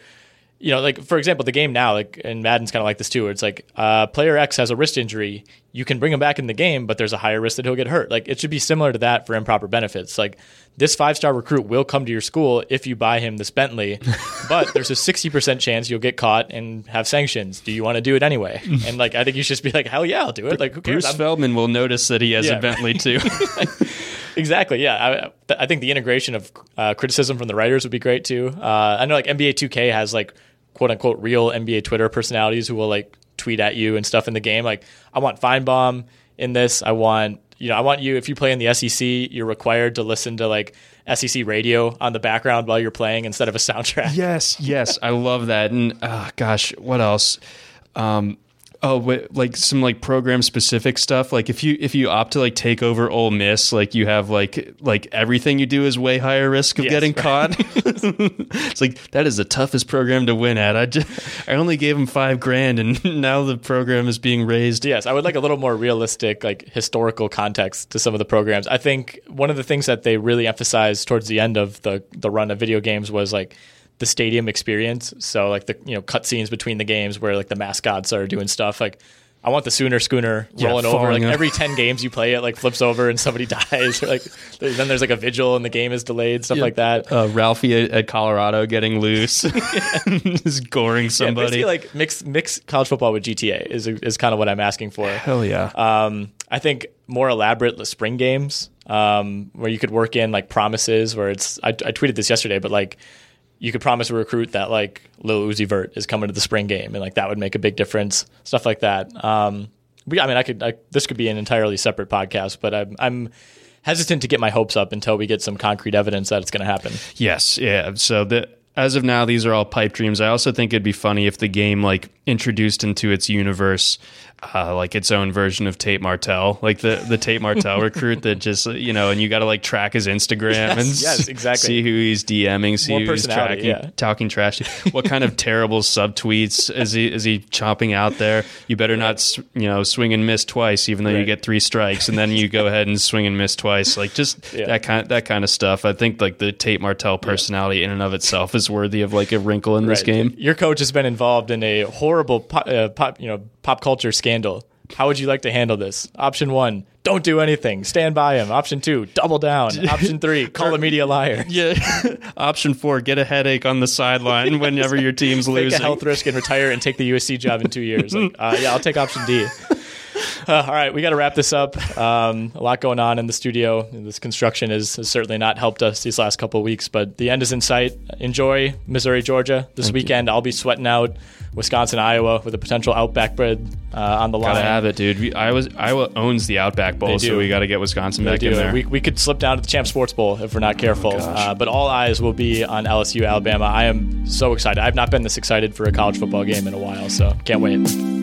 you know, like for example, the game now, like and Madden's kind of like this too, where it's like uh, player X has a wrist injury, you can bring him back in the game, but there's a higher risk that he'll get hurt. Like it should be similar to that for improper benefits. Like this five star recruit will come to your school if you buy him this Bentley, but there's a sixty percent chance you'll get caught and have sanctions. Do you want to do it anyway? And like I think you should just be like, hell yeah, I'll do it. Like who cares? Bruce I'm- Feldman will notice that he has Yeah. a Bentley too. Exactly. Yeah, I, I think the integration of uh, criticism from the writers would be great too. Uh, I know like NBA 2K has like quote unquote real NBA Twitter personalities who will like tweet at you and stuff in the game. Like, I want Finebaum in this. I want you know I want you if you play in the SEC, you're required to listen to like SEC radio on the background while you're playing instead of a soundtrack. Yes, yes, I love that. And uh, gosh, what else? Um, oh, like some like program specific stuff. Like if you if you opt to like take over Ole Miss, like you have like like everything you do is way higher risk of Yes, getting right. caught. it's like that is the toughest program to win at. I just I only gave him five grand, and now the program is being raised. Yes, I would like a little more realistic, like historical context to some of the programs. I think one of the things that they really emphasized towards the end of the the run of video games was like the stadium experience. So like the you know cutscenes between the games where like the mascots are doing stuff. Like I want the Sooner Schooner Yeah, rolling over. Like over. every ten games you play, it like flips over and somebody dies. Or like then there's like a vigil and the game is delayed, stuff like that. Uh, Ralphie at, at Colorado getting loose, just goring Yeah, somebody. basically like mix mix college football with GTA is is kind of what I'm asking for. Hell yeah. Um, I think more elaborate spring games um, where you could work in like promises where it's I, I tweeted this yesterday, but like you could promise a recruit that like Lil Uzi Vert is coming to the spring game and like that would make a big difference, stuff like that. Um, we, I mean, I could I, this could be an entirely separate podcast, but I'm I'm hesitant to get my hopes up until we get some concrete evidence that it's going to happen. Yes, yeah. So the as of now, these are all pipe dreams. I also think it'd be funny if the game like introduced into its universe, uh, like its own version of Tate Martell, like the the Tate Martell recruit that just you know, and you got to like track his Instagram Yes, and yes, exactly. see who he's DMing, see More who he's tracking, yeah. talking trash. What kind of terrible subtweets is he is he chopping out there? You better not you know swing and miss twice, even though you get three strikes, and then you go ahead and swing and miss twice. Like just Yeah. that kind that kind of stuff. I think like the Tate Martell personality in and of itself is worthy of like a wrinkle in this game. Your coach has been involved in a horrible pop, uh, pop, you know, pop culture scandal. How would you like to handle this? Option one: don't do anything, stand by him. Option two: double down. Option three: call the media liar. Yeah. Option four: get a headache on the sideline whenever your team's Take losing. a health risk and retire and take the USC job in two years. Like, uh, yeah, I'll take option D. Uh, all right, we got to wrap this up. Um, a lot going on in the studio. This construction has, has certainly not helped us these last couple of weeks, but the end is in sight. Enjoy Missouri, Georgia this weekend. I'll be sweating out Wisconsin, Iowa with a potential Outback bread uh, on the line. Gotta have it, dude. We, Iowa, Iowa owns the Outback Bowl, so we got to get Wisconsin They back in there. Oh We, we could slip down to the Champ Sports Bowl if we're not careful. uh, but all eyes will be on LSU, Alabama. I am so excited. I've not been this excited for a college football game in a while, so can't wait.